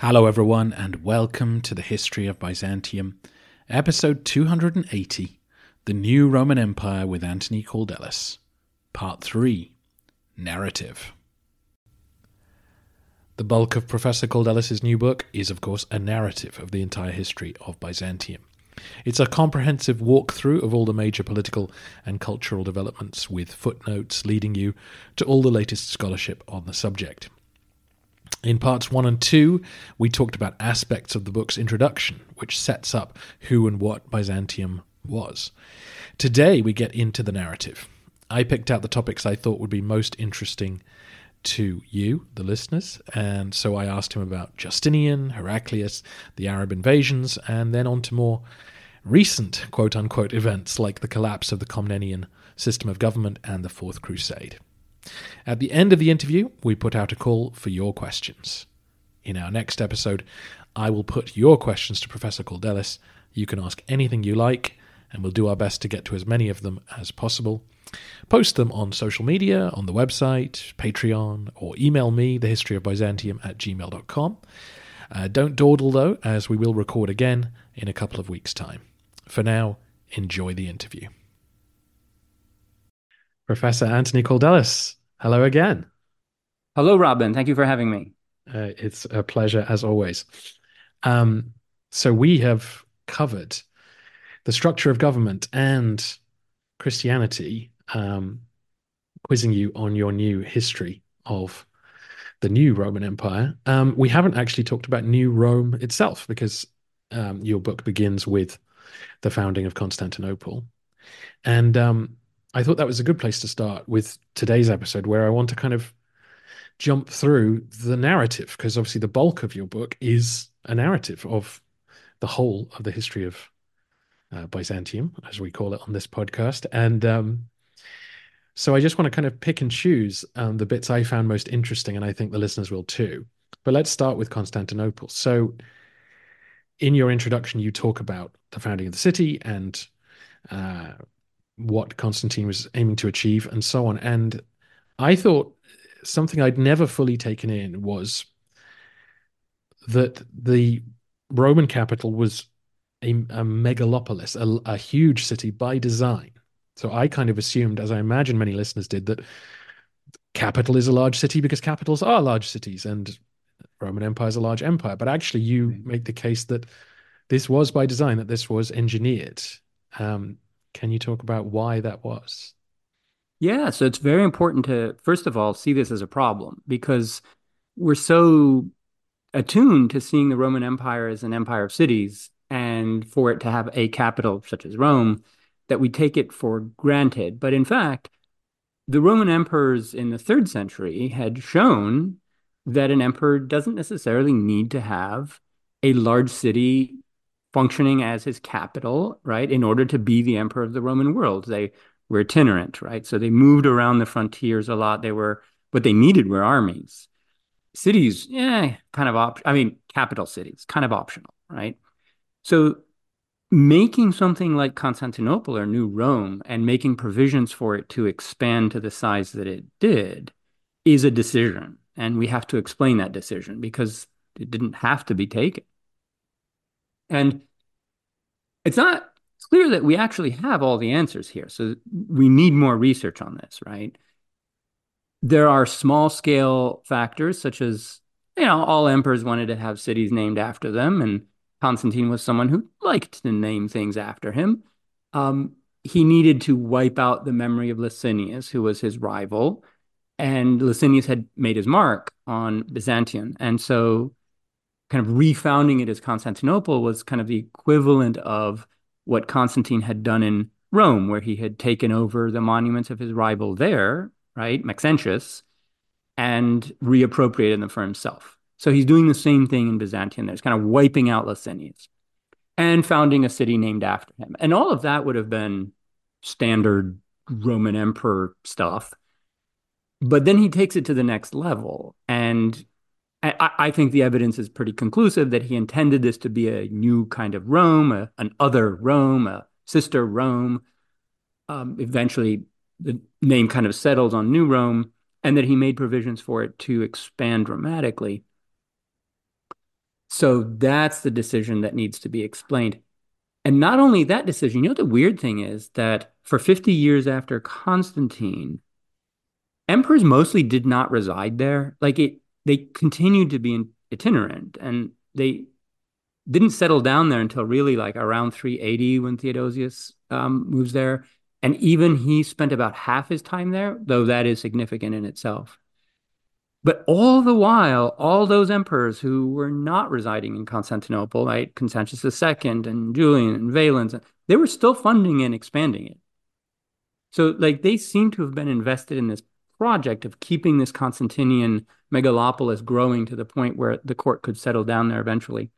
Hello, everyone, and welcome to the History of Byzantium, episode 280 The New Roman Empire with Anthony Kaldellis, part 3 Narrative. The bulk of Professor Kaldellis' new book is, of course, a narrative of the entire history of Byzantium. It's a comprehensive walkthrough of all the major political and cultural developments, with footnotes leading you to all the latest scholarship on the subject. In parts one and two, we talked about aspects of the book's introduction, which sets up who and what Byzantium was. Today, we get into the narrative. I picked out the topics I thought would be most interesting to you, the listeners, and so I asked him about Justinian, Heraclius, the Arab invasions, and then on to more recent quote unquote events like the collapse of the Komnenian system of government and the Fourth Crusade. At the end of the interview, we put out a call for your questions. In our next episode, I will put your questions to Professor Kaldellis. You can ask anything you like, and we'll do our best to get to as many of them as possible. Post them on social media, on the website, Patreon, or email me, thehistoryofbyzantium at gmail.com. Uh, don't dawdle, though, as we will record again in a couple of weeks' time. For now, enjoy the interview. Professor Anthony Kaldellis, hello again. Hello, Robin. Thank you for having me. Uh, it's a pleasure as always. Um, so, we have covered the structure of government and Christianity, um, quizzing you on your new history of the new Roman Empire. Um, we haven't actually talked about New Rome itself because um, your book begins with the founding of Constantinople. And um, I thought that was a good place to start with today's episode, where I want to kind of jump through the narrative, because obviously the bulk of your book is a narrative of the whole of the history of uh, Byzantium, as we call it on this podcast. And um, so I just want to kind of pick and choose um, the bits I found most interesting, and I think the listeners will too. But let's start with Constantinople. So, in your introduction, you talk about the founding of the city and uh, what Constantine was aiming to achieve and so on. And I thought something I'd never fully taken in was that the Roman capital was a, a megalopolis, a, a, huge city by design. So I kind of assumed, as I imagine many listeners did, that capital is a large city because capitals are large cities and Roman Empire is a large empire. But actually, you make the case that this was by design, that this was engineered. Um, can you talk about why that was? Yeah, so it's very important to, first of all, see this as a problem because we're so attuned to seeing the Roman Empire as an empire of cities and for it to have a capital such as Rome that we take it for granted. But in fact, the Roman emperors in the third century had shown that an emperor doesn't necessarily need to have a large city functioning as his capital, right, in order to be the emperor of the Roman world. They were itinerant, right? So they moved around the frontiers a lot. They were what they needed were armies. Cities, yeah, kind of op- I mean, capital cities, kind of optional, right? So making something like Constantinople or New Rome and making provisions for it to expand to the size that it did is a decision. And we have to explain that decision because it didn't have to be taken. And It's not clear that we actually have all the answers here. So we need more research on this, right? There are small scale factors such as, you know, all emperors wanted to have cities named after them, and Constantine was someone who liked to name things after him. Um, he needed to wipe out the memory of Licinius, who was his rival, and Licinius had made his mark on Byzantium. And so kind of refounding it as Constantinople was kind of the equivalent of what Constantine had done in Rome, where he had taken over the monuments of his rival there, right, Maxentius, and reappropriated them for himself. So he's doing the same thing in Byzantium. There's kind of wiping out Licinius and founding a city named after him. And all of that would have been standard Roman emperor stuff. But then he takes it to the next level. And I, I, think the evidence is pretty conclusive that he intended this to be a new kind of Rome, a, an other Rome, a sister Rome. Um, eventually, the name kind of settled on New Rome, and that he made provisions for it to expand dramatically. So that's the decision that needs to be explained. And not only that decision, you know, the weird thing is that for 50 years after Constantine, emperors mostly did not reside there. Like it, they continued to be itinerant and they didn't settle down there until really like around 380 when Theodosius um, moves there. And even he spent about half his time there, though that is significant in itself. But all the while, all those emperors who were not residing in Constantinople, right, Constantius II and Julian and Valens, they were still funding and expanding it. So, like, they seem to have been invested in this project of keeping this Constantinian megalopolis growing to the point where the court could settle down there eventually.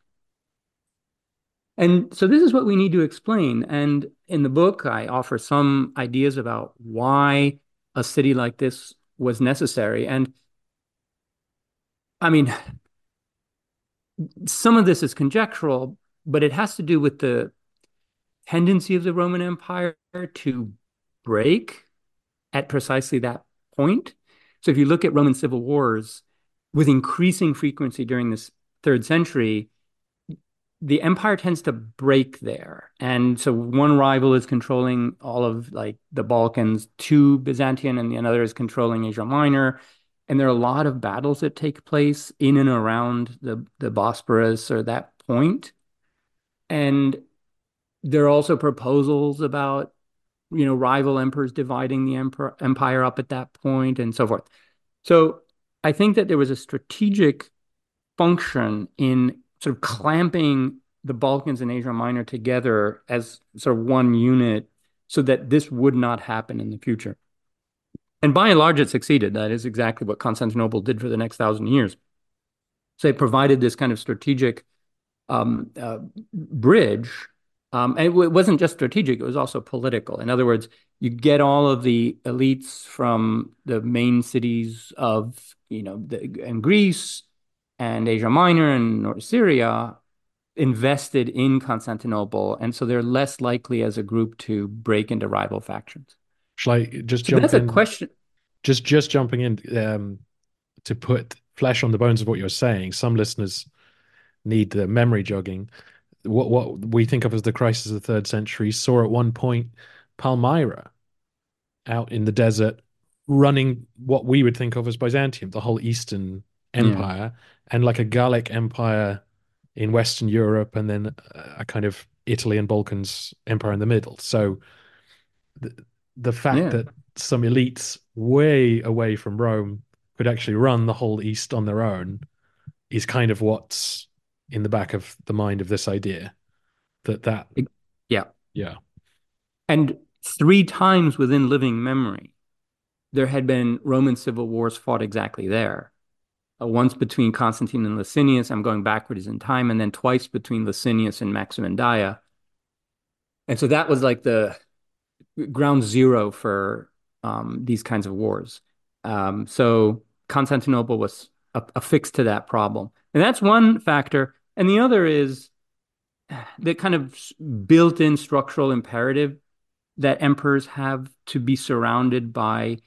And so this is what we need to explain. And in the book, I offer some ideas about why a city like this was necessary. And I mean, some of this is conjectural, but it has to do with the tendency of the Roman Empire to break at precisely that point. So if you look at Roman civil wars with increasing frequency during this third century, the empire tends to break there. And so one rival is controlling all of like the Balkans to Byzantium and the another is controlling Asia Minor and there are a lot of battles that take place in and around the the Bosporus or that point. And there are also proposals about you know rival emperors dividing the emperor, empire up at that point and so forth. So I think that there was a strategic function in sort of clamping the Balkans and Asia Minor together as sort of one unit so that this would not happen in the future. And by and large, it succeeded. That is exactly what Constantinople did for the next thousand years. So it provided this kind of strategic um, uh, bridge. Um, and it, wasn't just strategic, it was also political. In other words, you get all of the elites from the main cities of, you know, the, in Greece and Asia Minor and North Syria invested in Constantinople. And so they're less likely as a group to break into rival factions. Shall I just so jump that's in? a question. Just just jumping in um, to put flesh on the bones of what you're saying. Some listeners need the memory jogging. What what we think of as the crisis of the third century saw at one point Palmyra out in the desert running what we would think of as Byzantium, the whole Eastern hmm. Empire, yeah. and like a Gallic Empire in Western Europe, and then a kind of Italy and Balkans empire in the middle. So the the fact yeah. that some elites way away from Rome could actually run the whole East on their own is kind of what's in the back of the mind of this idea that that yeah yeah and three times within living memory there had been roman civil wars fought exactly there uh, once between constantine and licinius i'm going backwards in time and then twice between licinius and Maximinus Daia and so that was like the ground zero for um, these kinds of wars. Um, so Constantinople was affixed to that problem. And that's one factor. And the other is the kind of built in structural imperative that emperors have to be surrounded by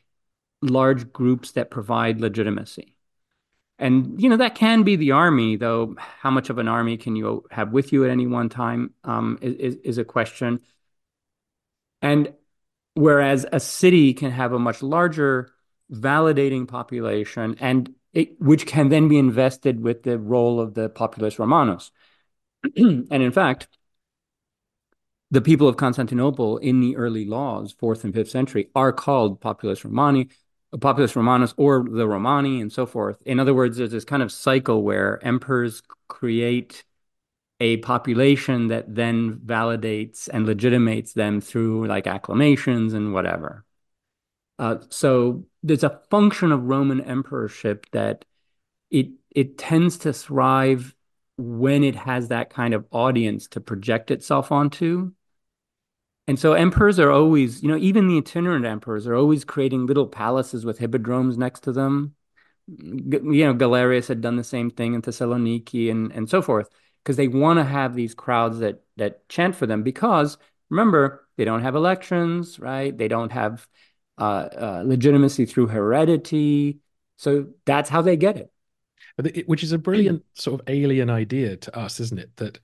large groups that provide legitimacy. And you know that can be the army, though. How much of an army can you have with you at any one time um, is is a question. And whereas a city can have a much larger validating population, and it, which can then be invested with the role of the populus Romanus. and in fact, the people of Constantinople in the early laws, fourth and fifth century, are called populus Romani, populus Romanus, or the Romani, and so forth. In other words, there's this kind of cycle where emperors create a population that then validates and legitimates them through like acclamations and whatever. Uh, so there's a function of Roman emperorship that it it tends to thrive when it has that kind of audience to project itself onto. And so emperors are always, you know, even the itinerant emperors are always creating little palaces with hippodromes next to them. You know, Galerius had done the same thing in Thessaloniki and and so forth because they want to have these crowds that that chant for them because remember they don't have elections, right? They don't have legitimacy through heredity, so that's how they get it. Which is a brilliant sort of alien idea to us, isn't it? That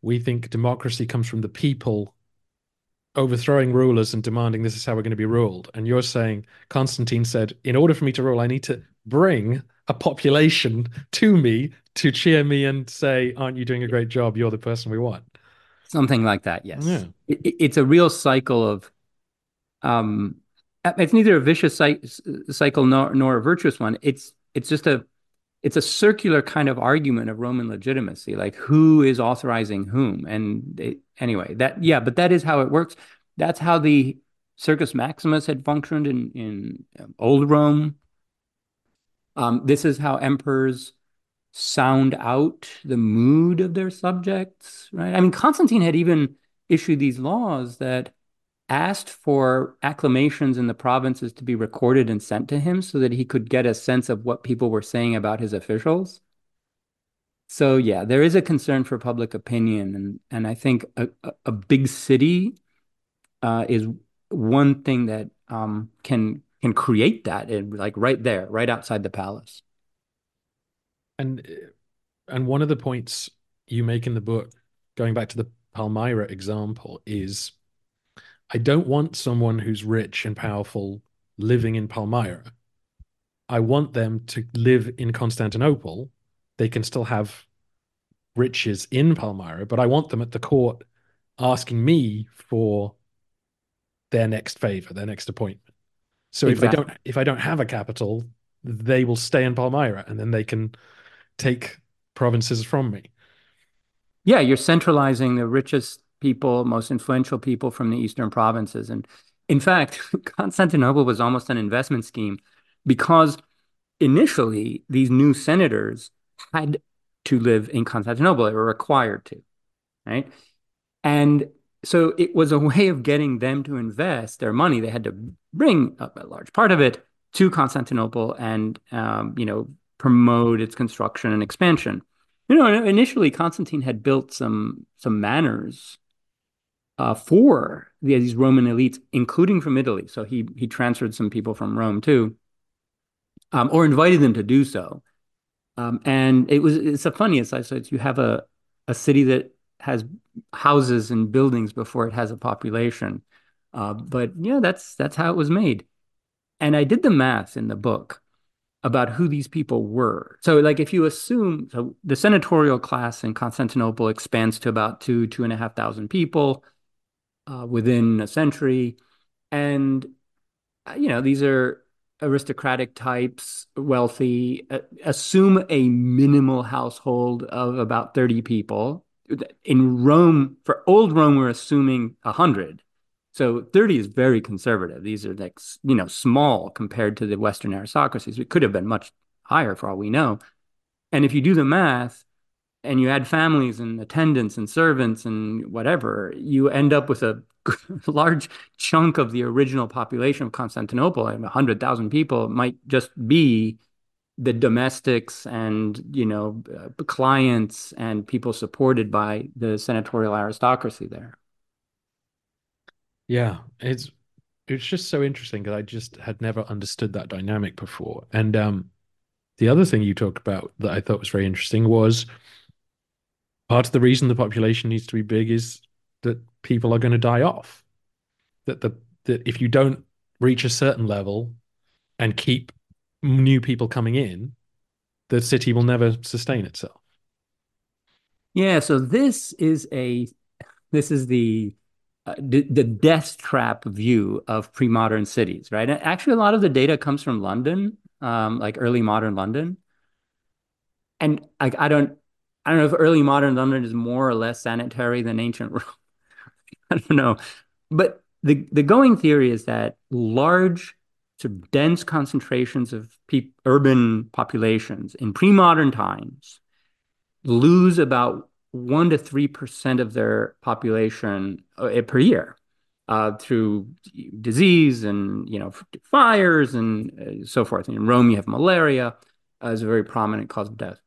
we think democracy comes from the people overthrowing rulers and demanding this is how we're going to be ruled. And you're saying Constantine said, in order for me to rule, I need to bring a population to me to cheer me and say, "Aren't you doing a great job? You're the person we want." Something like that. Yes. Yeah. It, it's a real cycle of. Um, it's neither a vicious cycle nor nor a virtuous one. It's it's just a it's a circular kind of argument of Roman legitimacy, like who is authorizing whom. And they, anyway, that yeah, but that is how it works. That's how the Circus Maximus had functioned in in um, old Rome. Um, this is how emperors sound out the mood of their subjects, right? I mean, Constantine had even issued these laws that asked for acclamations in the provinces to be recorded and sent to him so that he could get a sense of what people were saying about his officials. So yeah, there is a concern for public opinion, and and I think a, a big city uh, is one thing that um, can can create that, like right there, right outside the palace. And and one of the points you make in the book, going back to the Palmyra example, is I don't want someone who's rich and powerful living in Palmyra. I want them to live in Constantinople. They can still have riches in Palmyra, but I want them at the court asking me for their next favor, their next appointment. So exactly. if I don't if I don't have a capital, they will stay in Palmyra and then they can take provinces from me. Yeah, you're centralizing the richest people, most influential people from the eastern provinces. And in fact, Constantinople was almost an investment scheme because initially these new senators had to live in Constantinople. They were required to, right? And so it was a way of getting them to invest their money. They had to bring a, a large part of it to Constantinople and, um, you know, promote its construction and expansion. You know, initially Constantine had built some some manors uh, for these Roman elites, including from Italy. So he he transferred some people from Rome too, um, or invited them to do so. Um, and it was it's a funny aside. So you have a a city that has houses and buildings before it has a population. Uh, but yeah, that's that's how it was made. And I did the math in the book about who these people were. So, like, if you assume so the senatorial class in Constantinople expands to about two, two and a half thousand people uh, within a century. And, uh, you know, these are aristocratic types, wealthy, uh, assume a minimal household of about 30 people. In Rome, for old Rome, we're assuming 100. So 30 is very conservative. These are like, you know, small compared to the Western aristocracies. It could have been much higher for all we know. And if you do the math and you add families and attendants and servants and whatever, you end up with a large chunk of the original population of Constantinople, and 100,000 people might just be the domestics and you know uh, clients and people supported by the senatorial aristocracy there yeah, it's it's just so interesting because I just had never understood that dynamic before. And um, The other thing you talked about that I thought was very interesting was part of the reason the population needs to be big is that people are going to die off. That the that if you don't reach a certain level and keep new people coming in, the city will never sustain itself. Yeah, so this is a this is the uh, the, the death trap view of pre-modern cities, right? And actually, a lot of the data comes from London, um, like early modern London. And I, I don't I don't know if early modern London is more or less sanitary than ancient Rome. I don't know, but the the going theory is that large, sort of dense concentrations of pe- urban populations in pre-modern times lose about one to three percent of their population uh, per year uh, through disease and you know fires and uh, so forth. In Rome, you have malaria as a very prominent cause of death.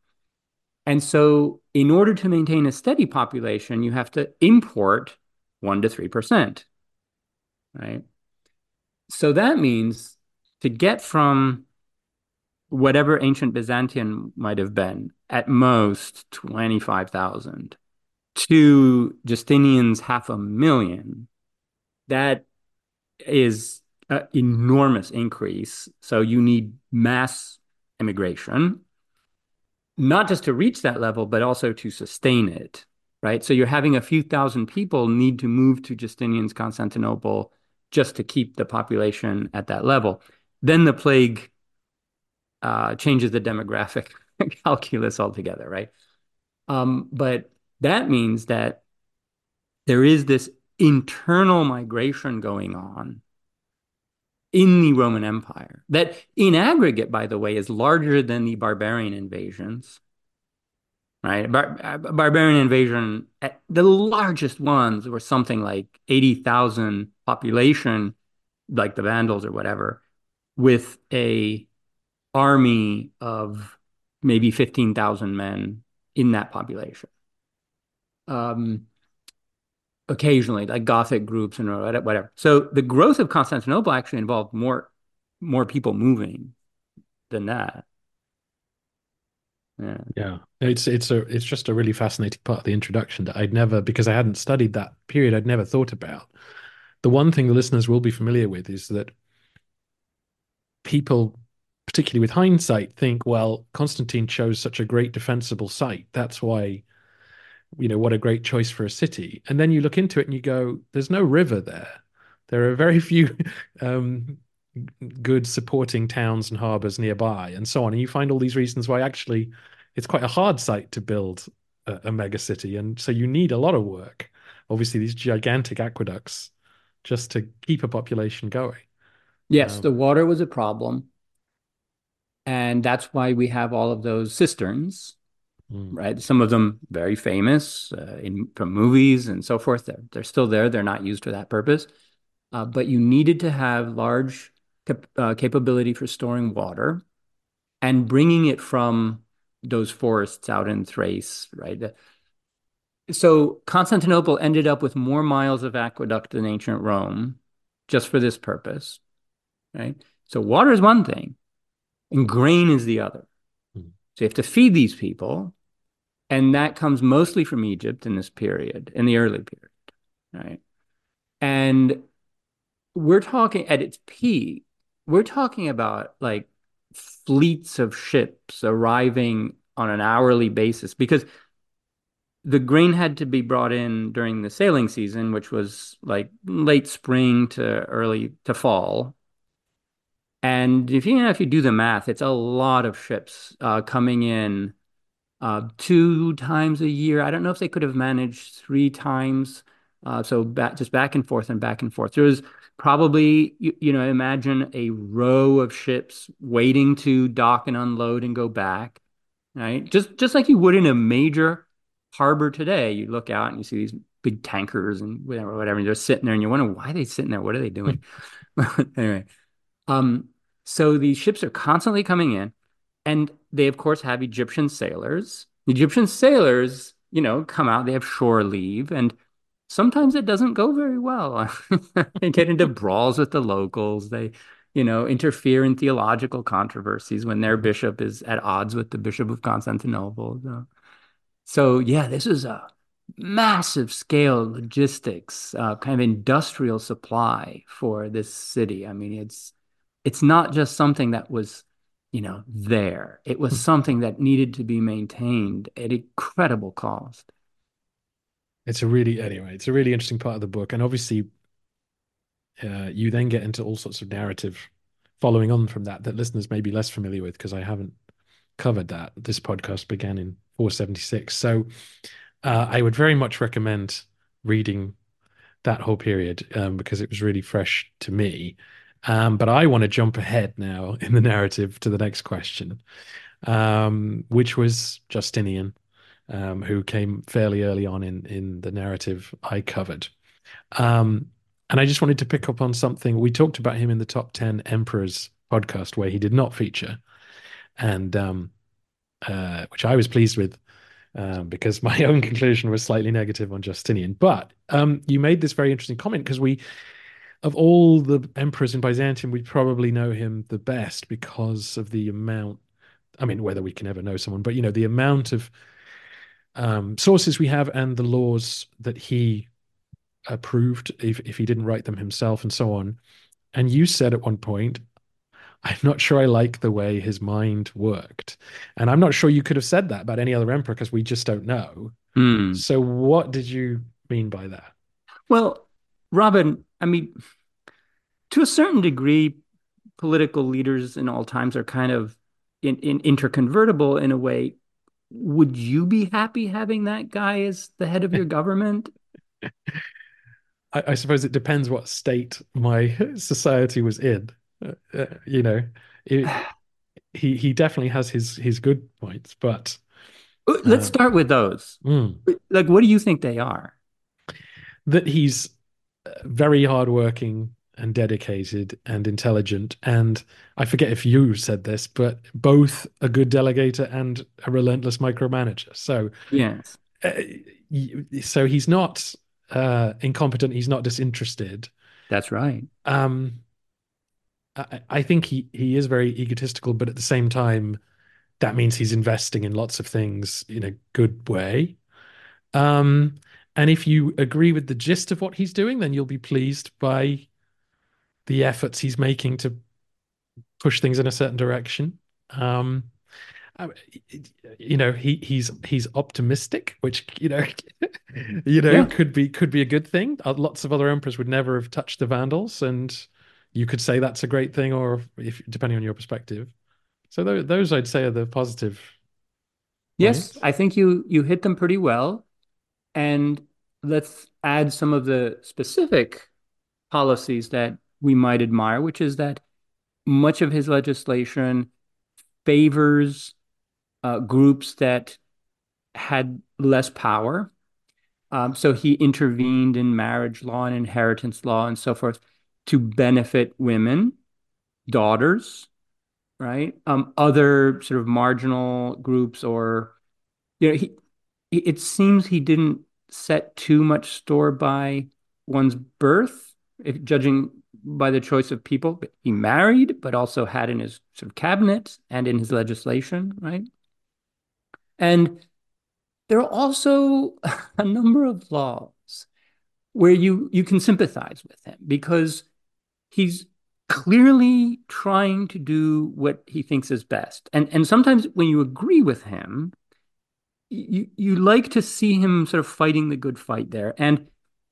And so, in order to maintain a steady population, you have to import one to three percent, right? So that means to get from whatever ancient Byzantium might have been, at most 25,000 to Justinian's half a million, that is an enormous increase. So you need mass immigration, not just to reach that level, but also to sustain it, right? So you're having a few thousand people need to move to Justinian's Constantinople just to keep the population at that level. Then the plague uh, changes the demographic calculus altogether, right? Um, but that means that there is this internal migration going on in the Roman Empire that, in aggregate, by the way, is larger than the barbarian invasions. Right, Bar- uh, barbarian invasion, eh, the largest ones were something like eighty thousand population, like the Vandals or whatever, with a army of maybe 15,000 men in that population. Um, occasionally, like Gothic groups and whatever. So the growth of Constantinople actually involved more more people moving than that. Yeah. Yeah. It's it's a it's just a really fascinating part of the introduction that I'd never because I hadn't studied that period, I'd never thought about. The one thing the listeners will be familiar with is that people particularly with hindsight, think, well, Constantine chose such a great defensible site. That's why, you know, what a great choice for a city. And then you look into it and you go, there's no river there. There are very few um, good supporting towns and harbors nearby, and so on. And you find all these reasons why actually it's quite a hard site to build a, a mega city. And so you need a lot of work. Obviously, these gigantic aqueducts just to keep a population going. Yes, um, the water was a problem and that's why we have all of those cisterns mm. right? Some of them very famous uh, in from movies and so forth. They're, they're still there. They're not used for that purpose. Uh, but you needed to have large cap- uh, capability for storing water and bringing it from those forests out in thrace right? So constantinople ended up with more miles of aqueduct than ancient rome just for this purpose right? So water is one thing and grain is the other. So you have to feed these people, and that comes mostly from Egypt in this period, in the early period, right? And we're talking at its peak, we're talking about like fleets of ships arriving on an hourly basis because the grain had to be brought in during the sailing season, which was like late spring to early to fall, and if you, if you do the math, it's a lot of ships uh, coming in uh, two times a year. I don't know if they could have managed three times. Uh, so back, just back and forth and back and forth. There was probably, you, you, know, imagine a row of ships waiting to dock and unload and go back, right? Just just like you would in a major harbor today. You look out and you see these big tankers and whatever, whatever. And they're sitting there, and you wonder why are they sitting there? What are they doing? anyway, um, so these ships are constantly coming in, and they, of course, have Egyptian sailors. Egyptian sailors, you know, come out, they have shore leave, and sometimes it doesn't go very well. they get into brawls with the locals. They you know, interfere in theological controversies when their bishop is at odds with the Bishop of Constantinople. So, so yeah, this is a massive scale logistics, uh, kind of industrial supply for this city. I mean, it's it's not just something that was, you know, there. It was something that needed to be maintained at incredible cost. It's a really anyway. It's a really interesting part of the book, and obviously uh, you then get into all sorts of narrative following on from that that listeners may be less familiar with because I haven't covered that. This podcast began in 476. So uh, I would very much recommend reading that whole period um, because it was really fresh to me. Um, but I want to jump ahead now in the narrative to the next question, um, which was Justinian, um, who came fairly early on in in the narrative I covered. Um, and I just wanted to pick up on something. We talked about him in the top 10 emperors podcast where he did not feature, and um, uh, which I was pleased with um, because my own conclusion was slightly negative on Justinian. But um, you made this very interesting comment because we, of all the emperors in Byzantium, we probably know him the best because of the amount. I mean, whether we can ever know someone, but you know, the amount of um, sources we have and the laws that he approved if, if he didn't write them himself and so on. And you said at one point, I'm not sure I like the way his mind worked. And I'm not sure you could have said that about any other emperor because we just don't know. Mm. So, what did you mean by that? Well, Robin, I mean, to a certain degree, political leaders in all times are kind of in, in interconvertible in a way. Would you be happy having that guy as the head of your government? I, I suppose it depends what state my society was in. Uh, uh, you know, it, he he definitely has his his good points, but uh, let's start with those. Mm. Like, what do you think they are? That he's uh, very hardworking and dedicated and intelligent, and I forget if you said this, but both a good delegator and a relentless micromanager. So yes, uh, so he's not uh, incompetent. He's not disinterested. That's right. Um, I, I think he he is very egotistical, but at the same time, that means he's investing in lots of things in a good way. Um, and if you agree with the gist of what he's doing, then you'll be pleased by the efforts he's making to push things in a certain direction. Um, you know he he's he's optimistic which you know you know yeah. could be could be a good thing uh, lots of other emperors would never have touched the vandals and you could say that's a great thing or if depending on your perspective so th- those i'd say are the positive yes points. i think you you hit them pretty well and let's add some of the specific policies that we might admire which is that much of his legislation favors uh, groups that had less power. Um, so he intervened in marriage law and inheritance law and so forth to benefit women, daughters, right? Um, other sort of marginal groups, or you know, he. It seems he didn't set too much store by one's birth, if judging by the choice of people. He married, but also had in his sort of cabinet and in his legislation, right? And there are also a number of laws where you you can sympathize with him because he's clearly trying to do what he thinks is best. And and sometimes when you agree with him, you you like to see him sort of fighting the good fight there. And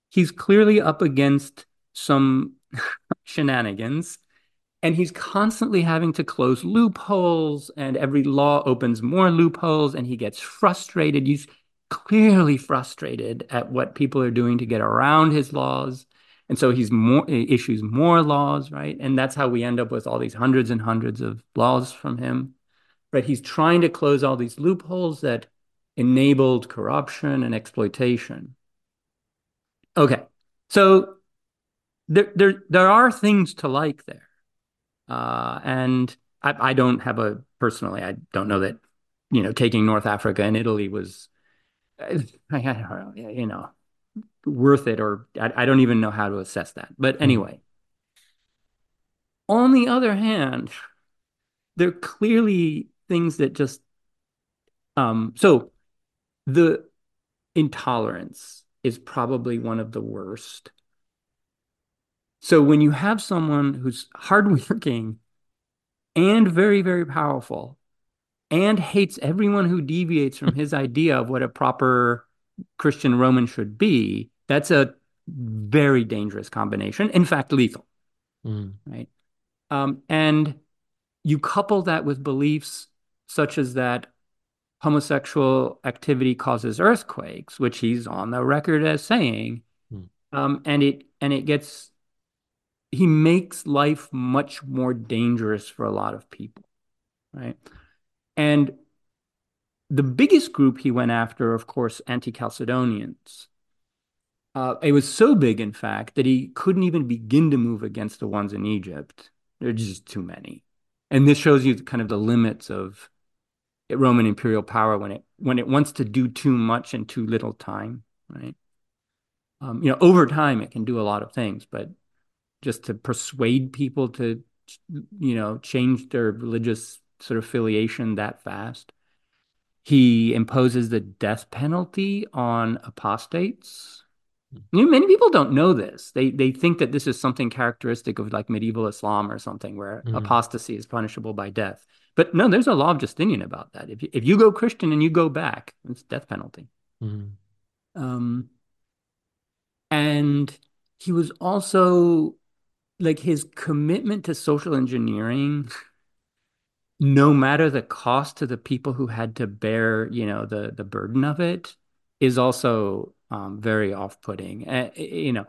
he's clearly up against some shenanigans and he's constantly having to close loopholes and every law opens more loopholes and he gets frustrated he's clearly frustrated at what people are doing to get around his laws and so he's more issues more laws right and that's how we end up with all these hundreds and hundreds of laws from him right he's trying to close all these loopholes that enabled corruption and exploitation okay so there there there are things to like there uh, and I, I don't have a personally, I don't know that, you know, taking North Africa and Italy was, I don't know you know, worth it, or I, I don't even know how to assess that. But hmm. anyway, On the other hand, there are clearly things that just um so the intolerance is probably one of the worst. So when you have someone who's hardworking and very, very powerful and hates everyone who deviates from his idea of what a proper Christian Roman should be, that's a very dangerous combination. In fact, lethal. Mm. Right. Um, and you couple that with beliefs such as that homosexual activity causes earthquakes, which he's on the record as saying, mm. um, and it and it gets he makes life much more dangerous for a lot of people, right? And the biggest group he went after, of course, anti-Chalcedonians. Uh, it was so big, in fact, that he couldn't even begin to move against the ones in Egypt. There are just too many, and this shows you kind of the limits of Roman imperial power when it when it wants to do too much in too little time, right? Um, you know, over time it can do a lot of things, but just to persuade people to, you know, change their religious sort of affiliation that fast. He imposes the death penalty on apostates. You know, many people don't know this. They they think that this is something characteristic of like medieval Islam or something where mm. apostasy is punishable by death. But no, there's a law of Justinian about that. If you, if you go Christian and you go back, it's death penalty. Mm. Um, and he was also like his commitment to social engineering no matter the cost to the people who had to bear you know the the burden of it is also um, very off-putting uh, you know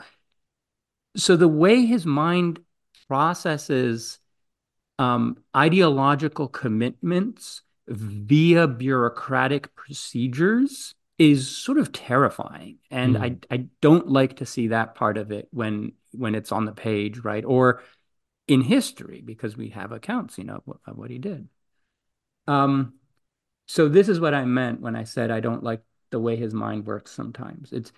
so the way his mind processes um, ideological commitments via bureaucratic procedures is sort of terrifying. And mm. I, I don't like to see that part of it when when it's on the page right? Or in history because we have accounts you know of what he did. Um so this is what i meant when i said i don't like the way his mind works sometimes. It's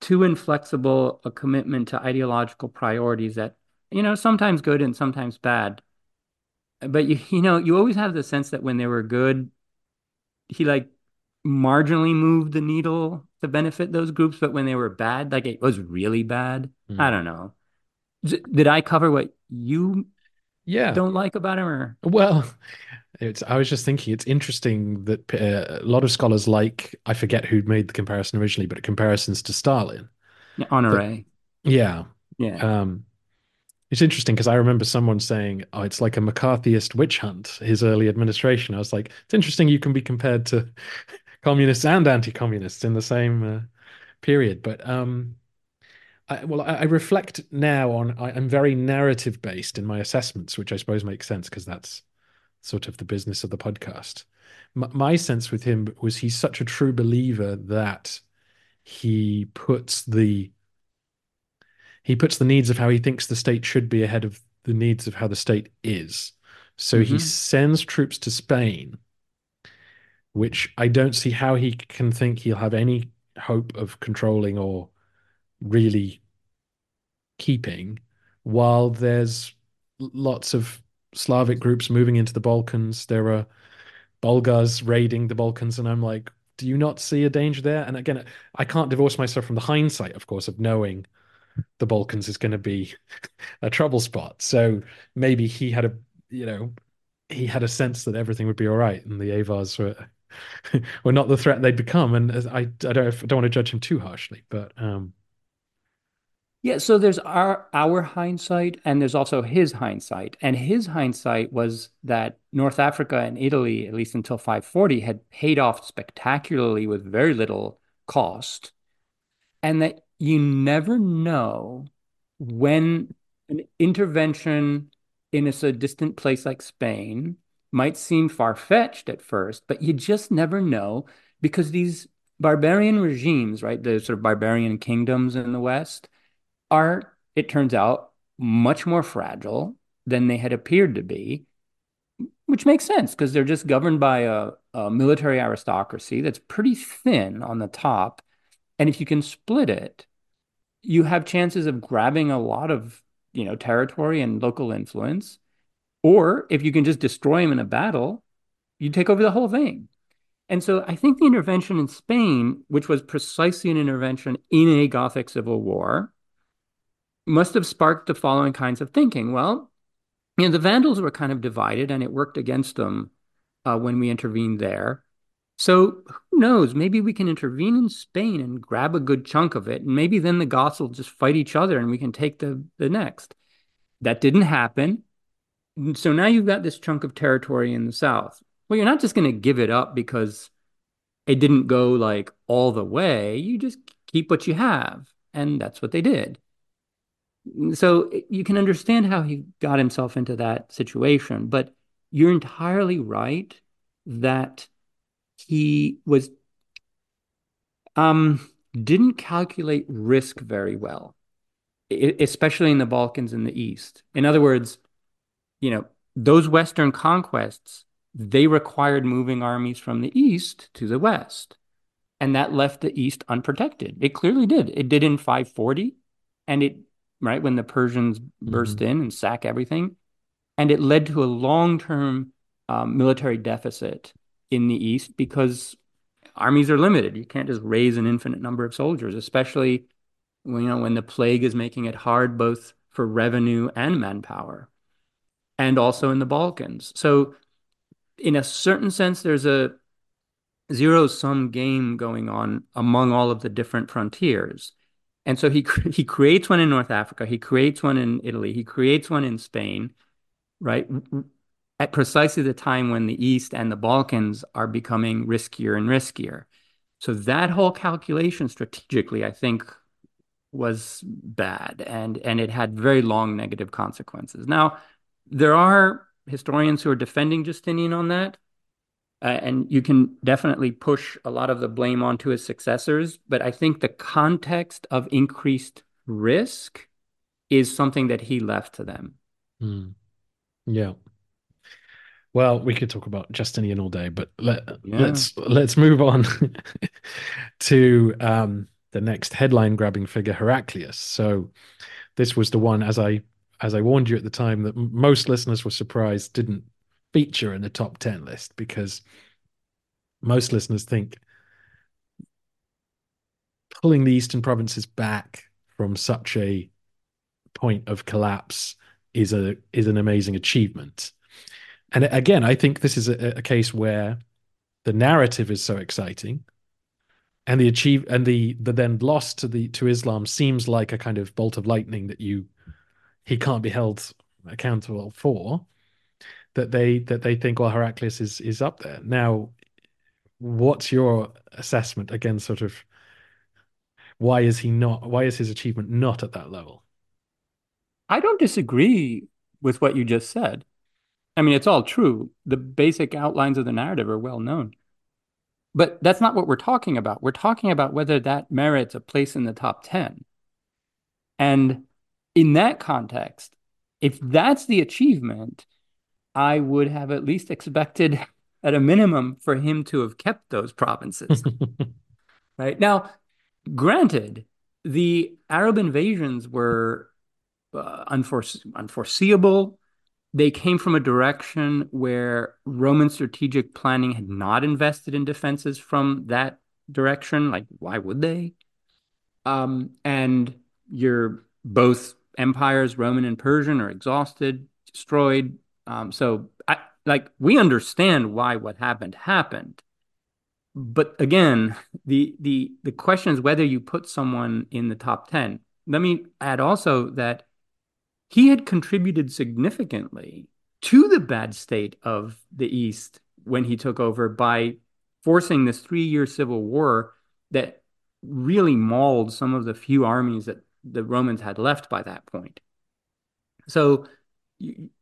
too inflexible a commitment to ideological priorities that you know sometimes good and sometimes bad but you you know you always have the sense that when they were good he like marginally moved the needle to benefit those groups but when they were bad like it was really bad. Mm. i don't know. Did i cover what you yeah. don't like about him or? Well it's i was just thinking it's interesting that uh, a lot of scholars like i forget who made the comparison originally but comparisons to stalin. Honore yeah. Yeah. Um it's interesting because I remember someone saying, "Oh, it's like a McCarthyist witch hunt." His early administration. I was like, "It's interesting you can be compared to communists and anti-communists in the same uh, period." But um, I, well, I, I, reflect now on. I, am very narrative based in my assessments, which I suppose makes sense because that's sort of the business of the podcast. M- my sense with him was he's such a true believer that he puts the he puts the needs of how he thinks the state should be ahead of the needs of how the state is. So mm-hmm. he sends troops to Spain, which I don't see how he can think he'll have any hope of controlling or really keeping while there's lots of Slavic groups moving into the Balkans. There are Bulgars raiding the Balkans, and I'm like, do you not see a danger there? And again, I can't divorce myself from the hindsight, of course, of knowing the Balkans is going to be a trouble spot. So maybe he had a, you know, he had a sense that everything would be all right, and the Avars were were not the threat they'd become. And I, I don't, I don't want to judge him too harshly, but um, yeah. So there's our our hindsight, and there's also his hindsight. And his hindsight was that North Africa and Italy, at least until 540, had paid off spectacularly with very little cost, and that you never know when an intervention in a so distant place like Spain might seem far fetched at first, but you just never know because these barbarian regimes, right, the sort of barbarian kingdoms in the West, are, it turns out, much more fragile than they had appeared to be, which makes sense because they're just governed by a, a military aristocracy that's pretty thin on the top. And if you can split it, you have chances of grabbing a lot of you know, territory and local influence. Or if you can just destroy them in a battle, you take over the whole thing. And so I think the intervention in Spain, which was precisely an intervention in a Gothic civil war, must have sparked the following kinds of thinking. Well, you know, the Vandals were kind of divided and it worked against them uh, when we intervened there. So who knows? Maybe we can intervene in Spain and grab a good chunk of it. And maybe then the Goths will just fight each other and we can take the, the next. That didn't happen. Mm, so now you've got this chunk of territory in the south. Well, you're not just going to give it up because it didn't go like all the way. You just keep what you have. And that's what they did. Mm, so you can understand how he got himself into that situation. But you're entirely right that he was um didn't calculate risk very well especially in the balkans and the east. In other words you know those western conquests they required moving armies from the east to the west and that left the east unprotected. It clearly did. It did in 540 and it right when the persians burst mm-hmm. in and sack everything and it led to a long-term um, military deficit in the East because armies are limited. You can't just raise an infinite number of soldiers, especially when, you know when the plague is making it hard both for revenue and manpower, and also in the Balkans. So, in a certain sense, there's a zero sum game going on among all of the different frontiers. And so he he creates one in North Africa, he creates one in Italy, he creates one in Spain, right? At precisely the time when the East and the Balkans are becoming riskier and riskier. So that whole calculation strategically, I think, was bad and and it had very long negative consequences. Now, there are historians who are defending Justinian on that. Uh, and you can definitely push a lot of the blame onto his successors, but I think the context of increased risk is something that he left to them. Mm. Yeah. Well, we could talk about Justinian all day, but let, yeah. let's let's move on to um, the next headline-grabbing figure, Heraclius. So, this was the one, as I as I warned you at the time, that most listeners were surprised didn't feature in the top ten list because most listeners think pulling the eastern provinces back from such a point of collapse is a is an amazing achievement and again, I think this is a, a case where the narrative is so exciting and the achieve and the the then loss to the to Islam seems like a kind of bolt of lightning that you he can't be held accountable for that they that they think well Heraclius is is up there. Now what's your assessment again sort of why is he not why is his achievement not at that level? I don't disagree with what you just said I mean, it's all true. The basic outlines of the narrative are well known. But that's not what we're talking about. We're talking about whether that merits a place in the top 10. And in that context, if that's the achievement, I would have at least expected, at a minimum, for him to have kept those provinces. right now, granted, the Arab invasions were uh, unforese- unforeseeable they came from a direction where Roman strategic planning had not invested in defenses from that direction. Like, why would they? Um, and you're both empires, Roman and Persian, are exhausted, destroyed. Um, so, I, like, we understand why what happened happened. But again, the the the question is whether you put someone in the top ten. Let me add also that he had contributed significantly to the bad state of the East when he took over by forcing this three year civil war that really mauled some of the few armies that the Romans had left by that point. So,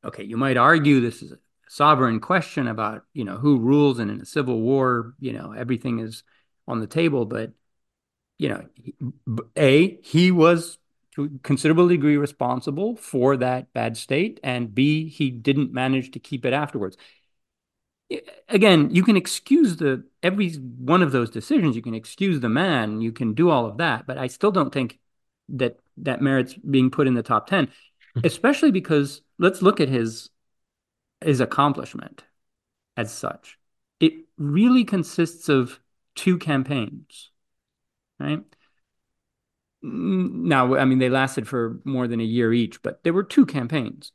okay, you might argue this is a sovereign question about, you know, who rules and in a civil war, you know, everything is on the table, but you know, A, he was to a considerable degree responsible for that bad state, and B, he didn't manage to keep it afterwards. Again, you can excuse the every one of those decisions. You can excuse the man. You can do all of that, but I still don't think that that merits being put in the top ten. especially because let's look at his his accomplishment as such. It really consists of two campaigns, right? Now, I mean, they lasted for more than a year each, but there were two campaigns.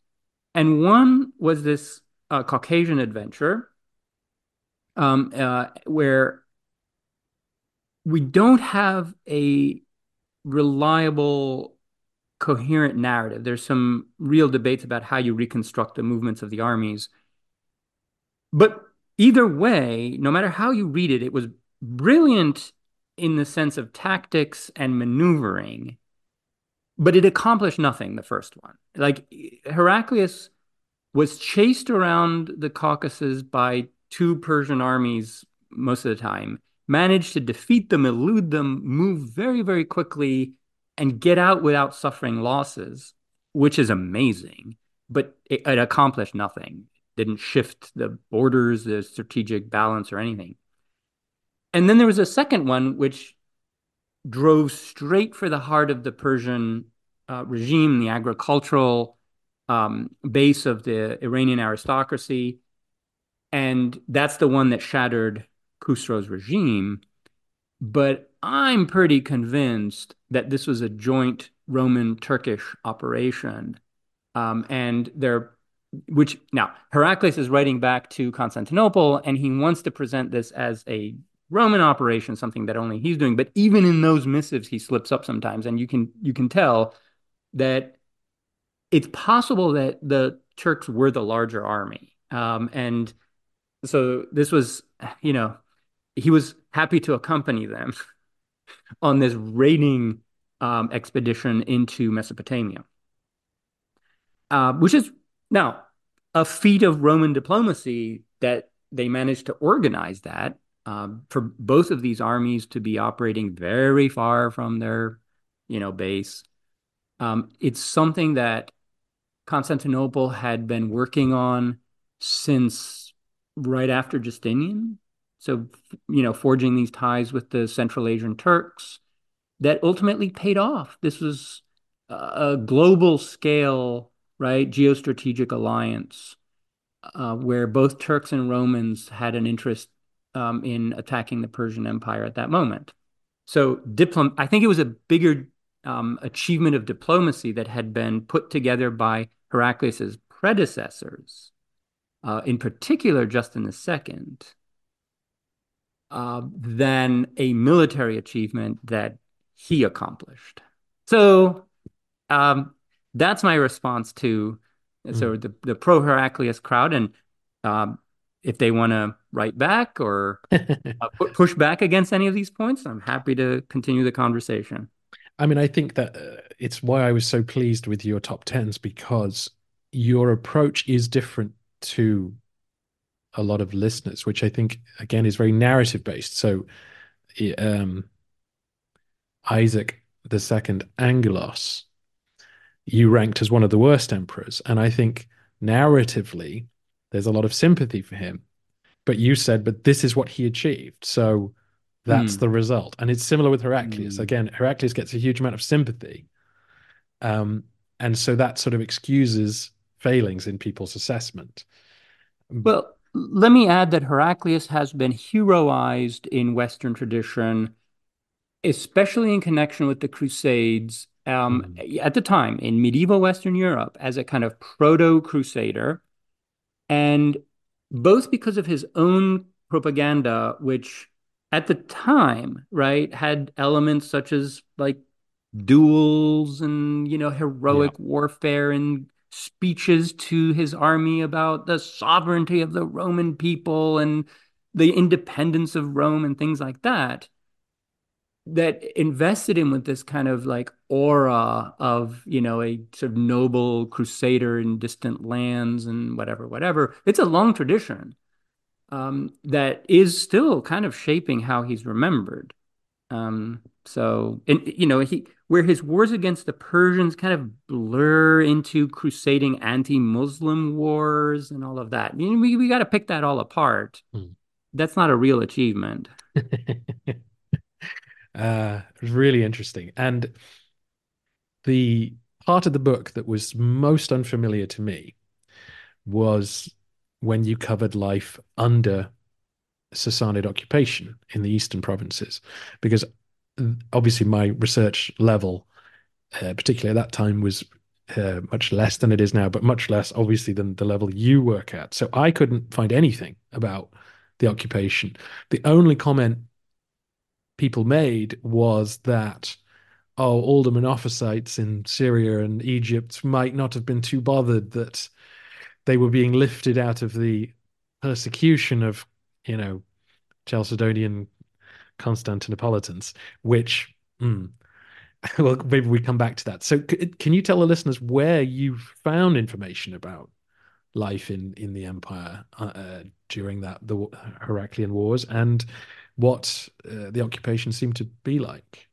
And one was this uh, Caucasian adventure um, uh, where we don't have a reliable, coherent narrative. There's some real debates about how you reconstruct the movements of the armies. But either way, no matter how you read it, it was brilliant in the sense of tactics and maneuvering, but it accomplished nothing, the first one. Like Heraclius was chased around the Caucasus by two Persian armies most of the time, managed to defeat them, elude them, move very, very quickly, and get out without suffering losses, which is amazing. But it, it accomplished nothing, didn't shift the borders, the strategic balance, or anything. And then there was a second one, which drove straight for the heart of the Persian uh, regime, the agricultural um, base of the Iranian aristocracy. And that's the one that shattered Khusro's regime. But I'm pretty convinced that this was a joint Roman Turkish operation. Um, and they're, which now Heraclius is writing back to Constantinople and he wants to present this as a Roman operation, something that only he's doing. But even in those missives, he slips up sometimes. And you can you can tell that it's possible that the Turks were the larger army. Um, and so this was, you know, he was happy to accompany them on this raiding um, expedition into Mesopotamia, uh, which is now a feat of Roman diplomacy that they managed to organize that um, for both of these armies to be operating very far from their, you know, base. Um, it's something that Constantinople had been working on since right after Justinian. So, you know, forging these ties with the Central Asian Turks that ultimately paid off. This was a global scale, right, geostrategic alliance uh, where both Turks and Romans had an interest um, in attacking the Persian Empire at that moment. So, diplom- I think it was a bigger um, achievement of diplomacy that had been put together by Heraclius's predecessors, uh, in particular Justin II, uh, than a military achievement that he accomplished. So um, that's my response to mm. so the, the pro Heraclius crowd. And um, if they want to write back or uh, push back against any of these points, I'm happy to continue the conversation. I mean, I think that uh, it's why I was so pleased with your top tens because your approach is different to a lot of listeners, which I think again is very narrative based. So, um, Isaac the second Angelos, you ranked as one of the worst emperors, and I think narratively there's a lot of sympathy for him. But you said, but this is what he achieved. So that's mm. the result. And it's similar with Heraclius. Mm. Again, Heraclius gets a huge amount of sympathy. Um, and so that sort of excuses failings in people's assessment. Well, let me add that Heraclius has been heroized in Western tradition, especially in connection with the Crusades. Um, mm. At the time, in medieval Western Europe, as a kind of proto crusader, and both because of his own propaganda, which at the time, right, had elements such as like duels and, you know, heroic yeah. warfare and speeches to his army about the sovereignty of the Roman people and the independence of Rome and things like that that invested him with this kind of like aura of you know a sort of noble crusader in distant lands and whatever whatever. It's a long tradition um, that is still kind of shaping how he's remembered. Um, so and you know he where his wars against the persians kind of blur into crusading anti-muslim wars and all of that you know, we, we got to pick that all apart. Mm. that's not a real achievement Uh, really interesting. And the part of the book that was most unfamiliar to me was when you covered life under Sassanid occupation in the eastern provinces, because obviously my research level, uh, particularly at that time, was uh, much less than it is now, but much less obviously than the level you work at. So I couldn't find anything about the occupation. The only comment people made was that oh, all the Monophysites in Syria and Egypt might not have been too bothered that they were being lifted out of the persecution of, you know, Chalcedonian Constantinopolitans, which, mm, well, maybe we come back to that. So, c- can you tell the listeners where you found information about life in in the empire uh, uh during that the Heraclean Wars and what uh, the occupation seemed to be like?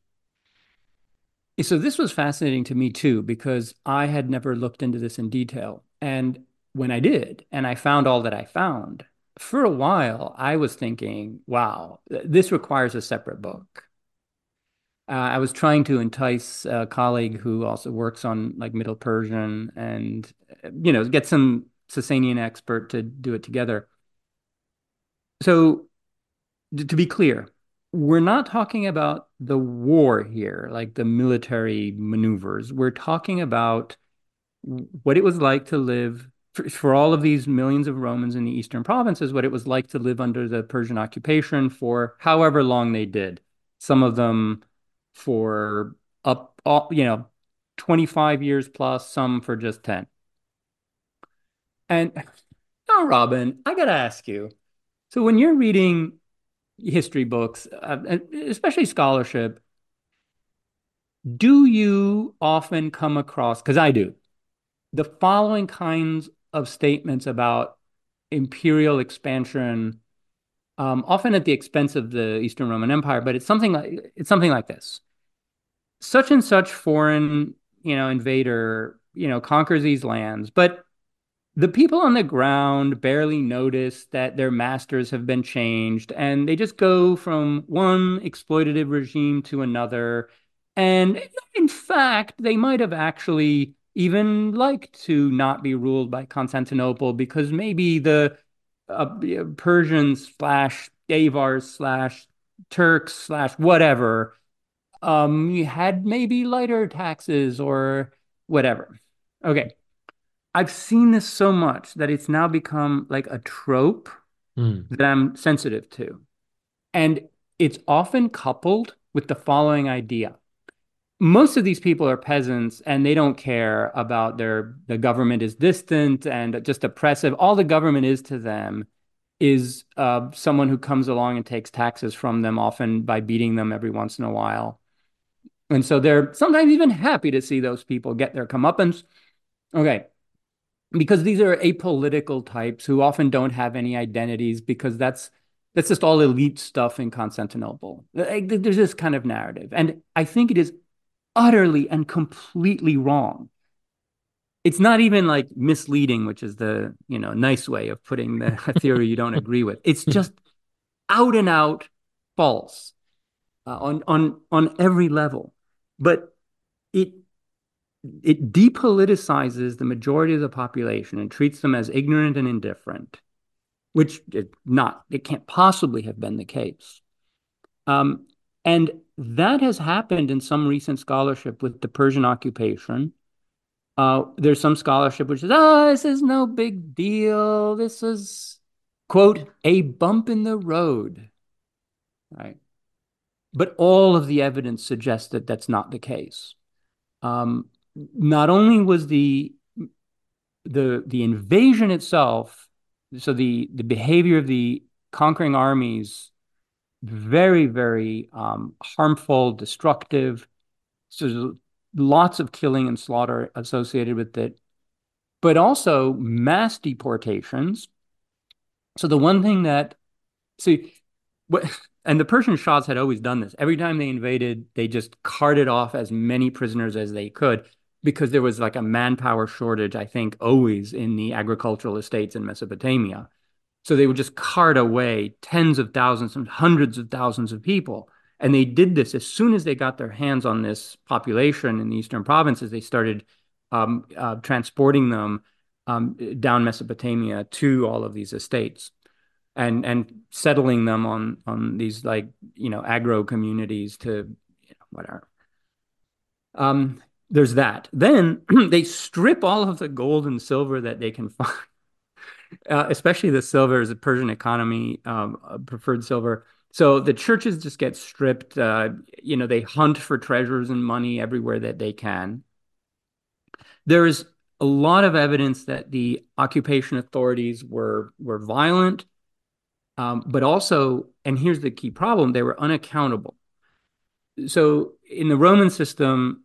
So this was fascinating to me too because I had never looked into this in detail, and when I did, and I found all that I found, for a while, I was thinking, wow, this requires a separate book. Uh, I was trying to entice a colleague who also works on like Middle Persian and, you know, get some Sasanian expert to do it together. So, to be clear, we're not talking about the war here, like the military maneuvers. We're talking about what it was like to live for, all of these millions of Romans in the eastern provinces, what it was like to live under the Persian occupation for however long they did. Some of them for up, all, you know, 25 years plus, some for just 10. And now, Robin, I got to ask you. So when you're reading history books, uh, especially scholarship, do you often come across, because I do, the following kinds of statements about imperial expansion, um, often at the expense of the Eastern Roman Empire, but it's something like it's something like this. Such and such foreign, you know, invader, you know, conquers these lands, but the people on the ground barely notice that their masters have been changed and they just go from one exploitative regime to another. And in fact, they might have actually even liked to not be ruled by Constantinople because maybe the uh, Persians slash Avars slash Turks slash whatever um, had maybe lighter taxes or whatever. Okay. I've seen this so much that it's now become like a trope mm. that I'm sensitive to. And it's often coupled with the following idea. Most of these people are peasants and they don't care about their the government is distant and just oppressive. All the government is to them is uh, someone who comes along and takes taxes from them, often by beating them every once in a while. And so they're sometimes even happy to see those people get their comeuppance. Okay, because these are apolitical types who often don't have any identities because that's that's just all elite stuff in Constantinople. There's this kind of narrative, and I think it is utterly and completely wrong. It's not even like misleading, which is the you know nice way of putting the theory you don't agree with. It's just out and out false uh, on on on every level. But it it depoliticizes the majority of the population and treats them as ignorant and indifferent, which it not it can't possibly have been the case. Um, and that has happened in some recent scholarship with the Persian occupation. Uh, there's some scholarship which says, "Oh, this is no big deal. This is quote a bump in the road." Right. But all of the evidence suggests that that's not the case. Um, not only was the the the invasion itself, so the the behavior of the conquering armies, very very um, harmful, destructive. So lots of killing and slaughter associated with it, but also mass deportations. So the one thing that see what and the Persian Shahs had always done this. Every time they invaded, they just carted off as many prisoners as they could because there was like a manpower shortage, I think, always in the agricultural estates in Mesopotamia. So they would just cart away tens of thousands and hundreds of thousands of people. And they did this as soon as they got their hands on this population in the eastern provinces. They started um, uh, transporting them um, down Mesopotamia to all of these estates and and settling them on on these like you know agro communities to you know, whatever. Um, there's that. Then they strip all of the gold and silver that they can find, uh, especially the silver is a Persian economy um, preferred silver. So the churches just get stripped. Uh, you know, they hunt for treasures and money everywhere that they can. There is a lot of evidence that the occupation authorities were were violent, um, but also, and here's the key problem: they were unaccountable. So in the Roman system,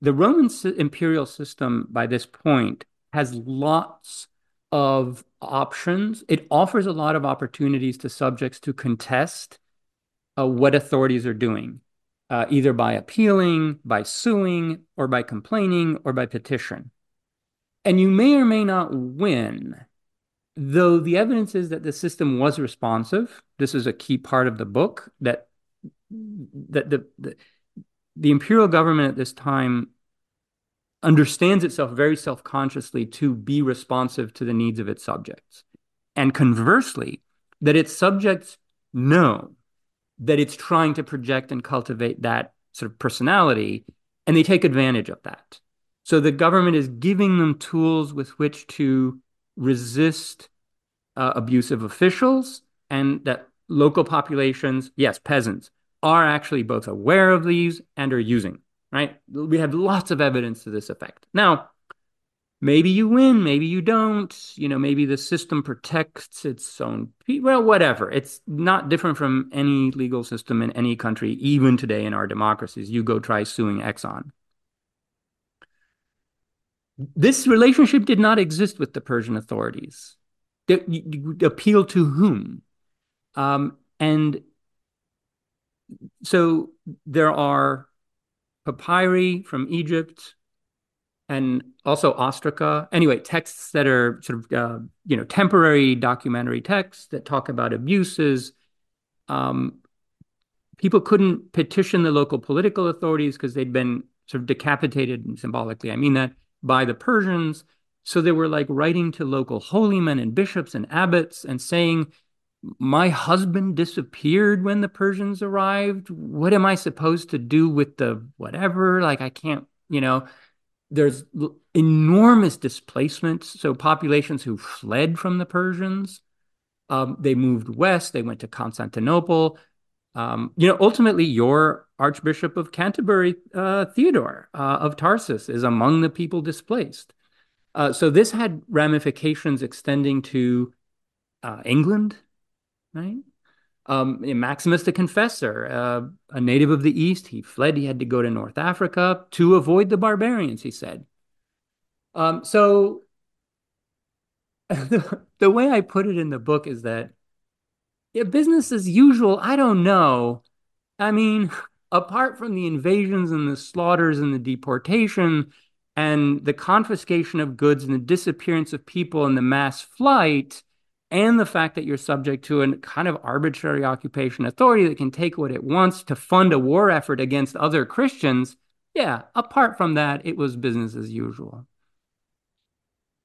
the Roman imperial system by this point has lots of options. It offers a lot of opportunities to subjects to contest uh, what authorities are doing, uh, either by appealing, by suing, or by complaining, or by petition. And you may or may not win, though the evidence is that the system was responsive. This is a key part of the book that that the, the the imperial government at this time understands itself very self-consciously to be responsive to the needs of its subjects. And conversely, that its subjects know that it's trying to project and cultivate that sort of personality, and they take advantage of that. So the government is giving them tools with which to resist uh, abusive officials, and that local populations, yes, peasants, are actually both aware of these and are using, right? We have lots of evidence to this effect. Now, maybe you win, maybe you don't. You know, maybe the system protects its own people. Well, whatever. It's not different from any legal system in any country, even today in our democracies. You go try suing Exxon. This relationship did not exist with the Persian authorities. appeal to whom? Um, and so there are papyri from Egypt and also ostraca. Anyway, texts that are sort of uh, you know temporary documentary texts that talk about abuses. Um, people couldn't petition the local political authorities because they'd been sort of decapitated and symbolically. I mean that by the Persians. So they were like writing to local holy men and bishops and abbots and saying, my husband disappeared when the Persians arrived. What am I supposed to do with the whatever? Like, I can't, you know, there's enormous displacements. So, populations who fled from the Persians, um, they moved west, they went to Constantinople. Um, you know, ultimately, your Archbishop of Canterbury, uh, Theodore uh, of Tarsus, is among the people displaced. Uh, so, this had ramifications extending to uh, England, right? Um, Maximus the Confessor, uh, a native of the East, he fled. He had to go to North Africa to avoid the barbarians, he said. Um, so the, way I put it in the book is that yeah, business as usual. I don't know. I mean, apart from the invasions and the slaughters and the deportation and the confiscation of goods and the disappearance of people and the mass flight, and the fact that you're subject to a kind of arbitrary occupation authority that can take what it wants to fund a war effort against other Christians, yeah, apart from that, it was business as usual.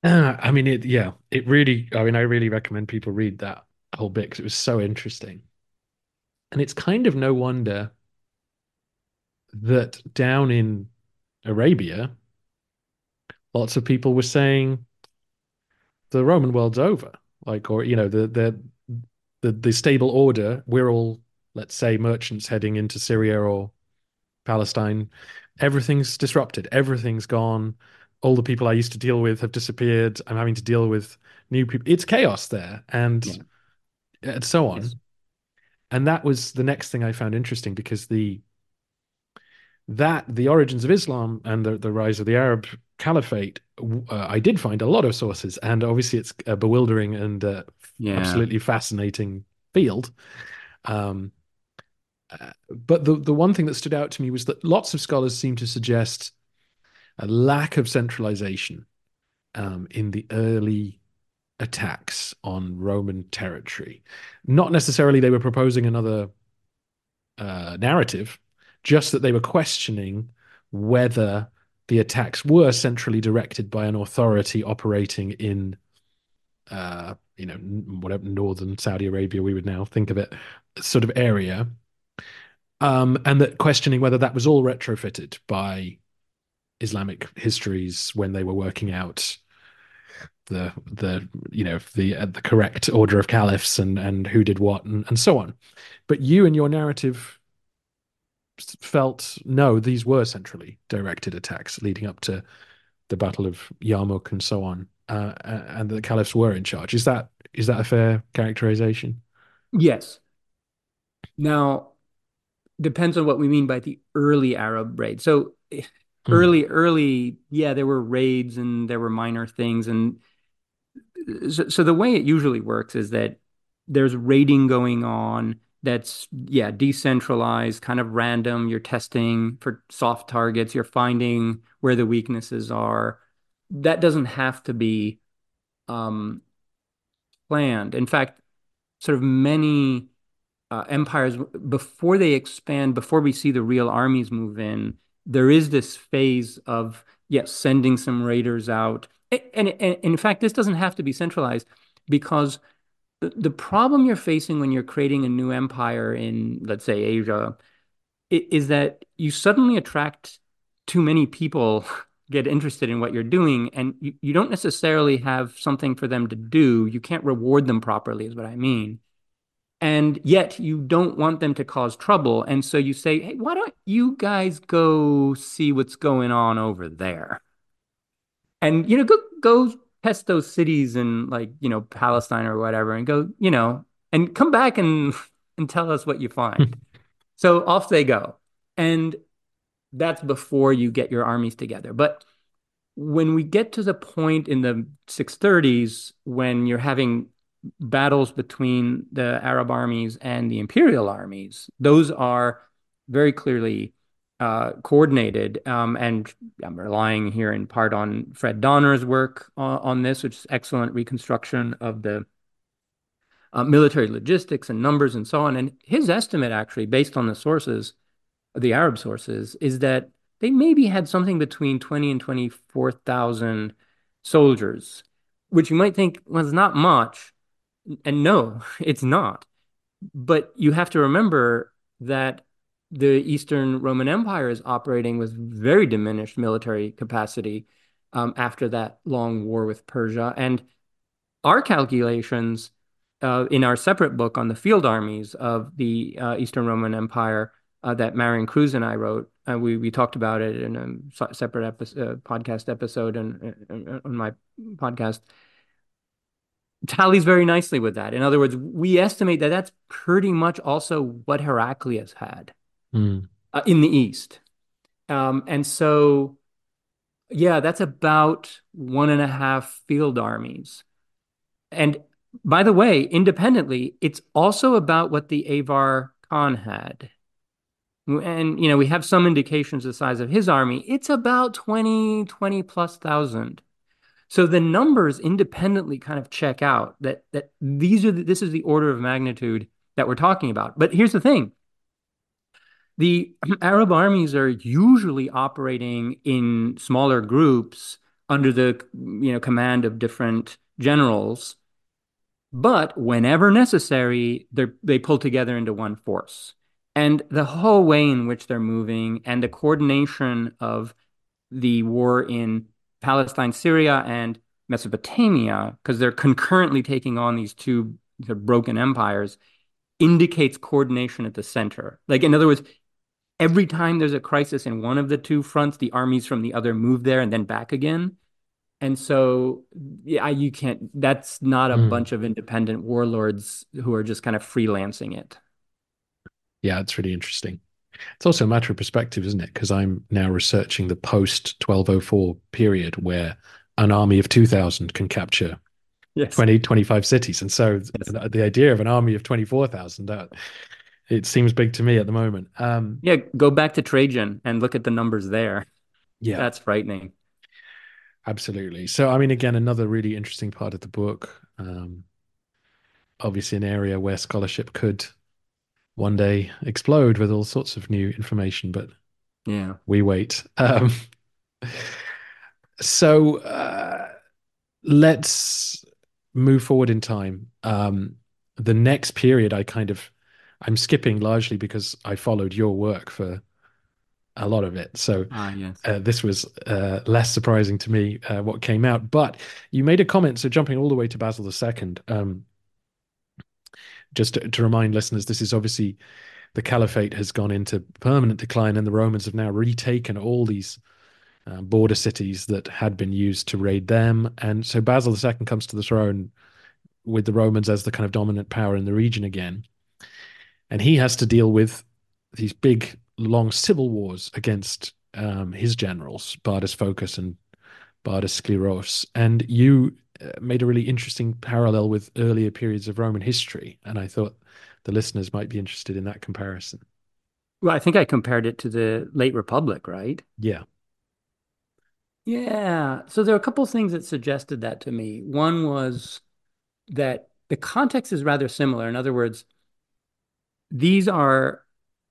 Uh, I mean, it, yeah, it really, I mean, I really recommend people read that whole bit because it was so interesting. And it's kind of no wonder that down in Arabia, lots of people were saying the Roman world's over like or you know the the the, the stable order we're all let's say merchants heading into syria or palestine everything's disrupted everything's gone all the people i used to deal with have disappeared i'm having to deal with new people it's chaos there and yeah. and so on yes. and that was the next thing i found interesting because the that the origins of islam and the, the rise of the arab caliphate, uh, I did find a lot of sources, and obviously it's a bewildering and uh, yeah. absolutely fascinating field. Um, uh, but the the one thing that stood out to me was that lots of scholars seem to suggest a lack of centralization um, in the early attacks on Roman territory. Not necessarily they were proposing another uh, narrative, just that they were questioning whether the attacks were centrally directed by an authority operating in, uh, you know, whatever northern Saudi Arabia we would now think of it, sort of area, um, and that questioning whether that was all retrofitted by Islamic histories when they were working out the the you know the uh, the correct order of caliphs and and who did what and, and so on. But you and your narrative felt no these were centrally directed attacks leading up to the battle of yarmouk and so on uh, and the caliphs were in charge. Is that is that a fair characterization? Yes. Now depends on what we mean by the early arab raid so mm. early early yeah there were raids and there were minor things and so, so the way it usually works is that there's raiding going on that's yeah decentralized kind of random. You're testing for soft targets. You're finding where the weaknesses are. That doesn't have to be um, planned. In fact sort of many uh, empires before they expand before we see the real armies move in there is this phase of yes sending some raiders out. And, and, and in fact, this doesn't have to be centralized because the, the problem you're facing when you're creating a new empire in, let's say, Asia, is that you suddenly attract too many people get interested in what you're doing and you, you don't necessarily have something for them to do. You can't reward them properly is what i mean. And yet you don't want them to cause trouble and so you say hey why don't you guys go see what's going on over there? And you know go go test those cities in like you know Palestine or whatever, and go you know and come back and and tell us what you find. so off they go, and that's before you get your armies together. But when we get to the point in the 630s when you're having battles between the Arab armies and the imperial armies, those are very clearly uh, coordinated. Um, and I'm relying here in part on Fred Donner's work on, on this, which is excellent reconstruction of the uh, military logistics and numbers and so on. And his estimate, actually, based on the sources, the Arab sources, is that they maybe had something between 20 and 24,000 soldiers, which you might think was not much. And no, it's not. But you have to remember that the Eastern Roman Empire is operating with very diminished military capacity um, after that long war with Persia. And our calculations uh, in our separate book on the field armies of the uh, Eastern Roman Empire uh, that Marion Kruse and I wrote, and we we talked about it in a separate episode, uh, podcast episode and on my podcast tallies very nicely with that. In other words, we estimate that that's pretty much also what Heraclius had mm. uh, in the East. Um, and so, yeah, that's about one and a half field armies. And by the way, independently, it's also about what the Avar Khan had. And, you know, we have some indications the size of his army. It's about 20, 20 plus thousand. So the numbers independently kind of check out that that these are the, this is the order of magnitude that we're talking about. But here's the thing: the Arab armies are usually operating in smaller groups under the you know command of different generals, but whenever necessary, they they pull together into one force. And the whole way in which they're moving and the coordination of the war in Palestine, Syria, and Mesopotamia, because they're concurrently taking on these two broken empires, indicates coordination at the center. Like, in other words, every time there's a crisis in one of the two fronts, the armies from the other move there and then back again. And so, yeah, you can't. That's not a mm. bunch of independent warlords who are just kind of freelancing it. Yeah, it's really interesting. It's also a matter of perspective, isn't it? Because I'm now researching the post 1204 period where an army of 2,000 can capture yes. 20, 25 cities. And so yes. the, the, idea of an army of 24,000, that it seems big to me at the moment. Um, yeah, go back to Trajan and look at the numbers there. Yeah, that's frightening. Absolutely. So, I mean, again, another really interesting part of the book. Um, obviously, an area where scholarship could one day explode with all sorts of new information, but yeah, we wait. Um, So uh, let's move forward in time. Um, the next period, I kind of, I'm skipping largely because I followed your work for a lot of it. So ah, yes. uh, this was uh, less surprising to me uh, what came out. But you made a comment, so jumping all the way to Basil II. Um, just to, to remind listeners, this is obviously the caliphate has gone into permanent decline, and the Romans have now retaken all these uh, border cities that had been used to raid them. And so Basil II comes to the throne with the Romans as the kind of dominant power in the region again. And he has to deal with these big, long civil wars against um, his generals, Bardas Phocas and Bardas Scleros. And you uh, made a really interesting parallel with earlier periods of Roman history. And I thought the listeners might be interested in that comparison. Well, I think I compared it to the late Republic, right? Yeah. Yeah. So there are a couple of things that suggested that to me. One was that the context is rather similar. In other words, these are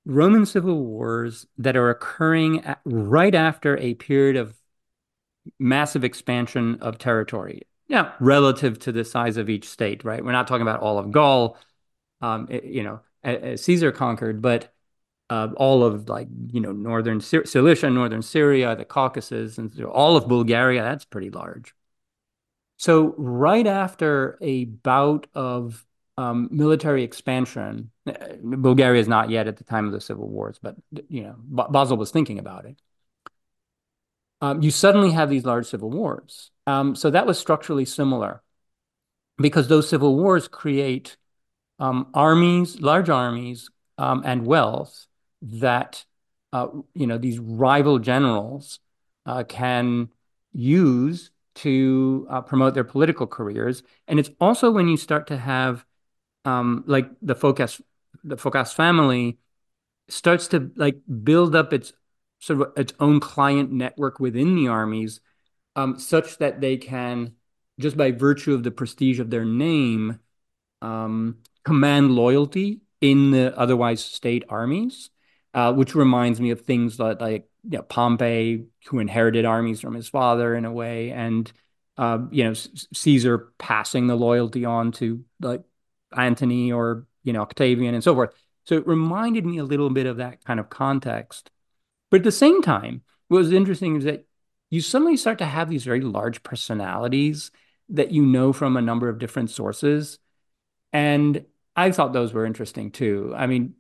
Roman civil wars that are occurring at, right after a period of massive expansion of territory. Yeah, relative to the size of each state, right? We're not talking about all of Gaul, um, it, you know, as Caesar conquered, but uh, all of like you know northern Cilicia, northern Syria, the Caucasus, and all of Bulgaria. That's pretty large. So right after a bout of um, military expansion, uh, Bulgaria is not yet at the time of the civil wars, but you know Basil was thinking about it. Um, you suddenly have these large civil wars. Um, so that was structurally similar because those civil wars create um, armies, large armies, um, and wealth that uh, you know these rival generals uh, can use to uh, promote their political careers. And it's also when you start to have um, like the Phocas, the Phocas family starts to like build up its sort of its own client network within the armies, um, such that they can just by virtue of the prestige of their name um, command loyalty in the otherwise state armies, uh, which reminds me of things like, like you know, Pompey, who inherited armies from his father in a way, and uh, you know Caesar passing the loyalty on to like Antony or you know Octavian and so forth. So it reminded me a little bit of that kind of context. But at the same time, what was interesting is that you suddenly start to have these very large personalities that you know from a number of different sources. And I thought those were interesting too. I mean,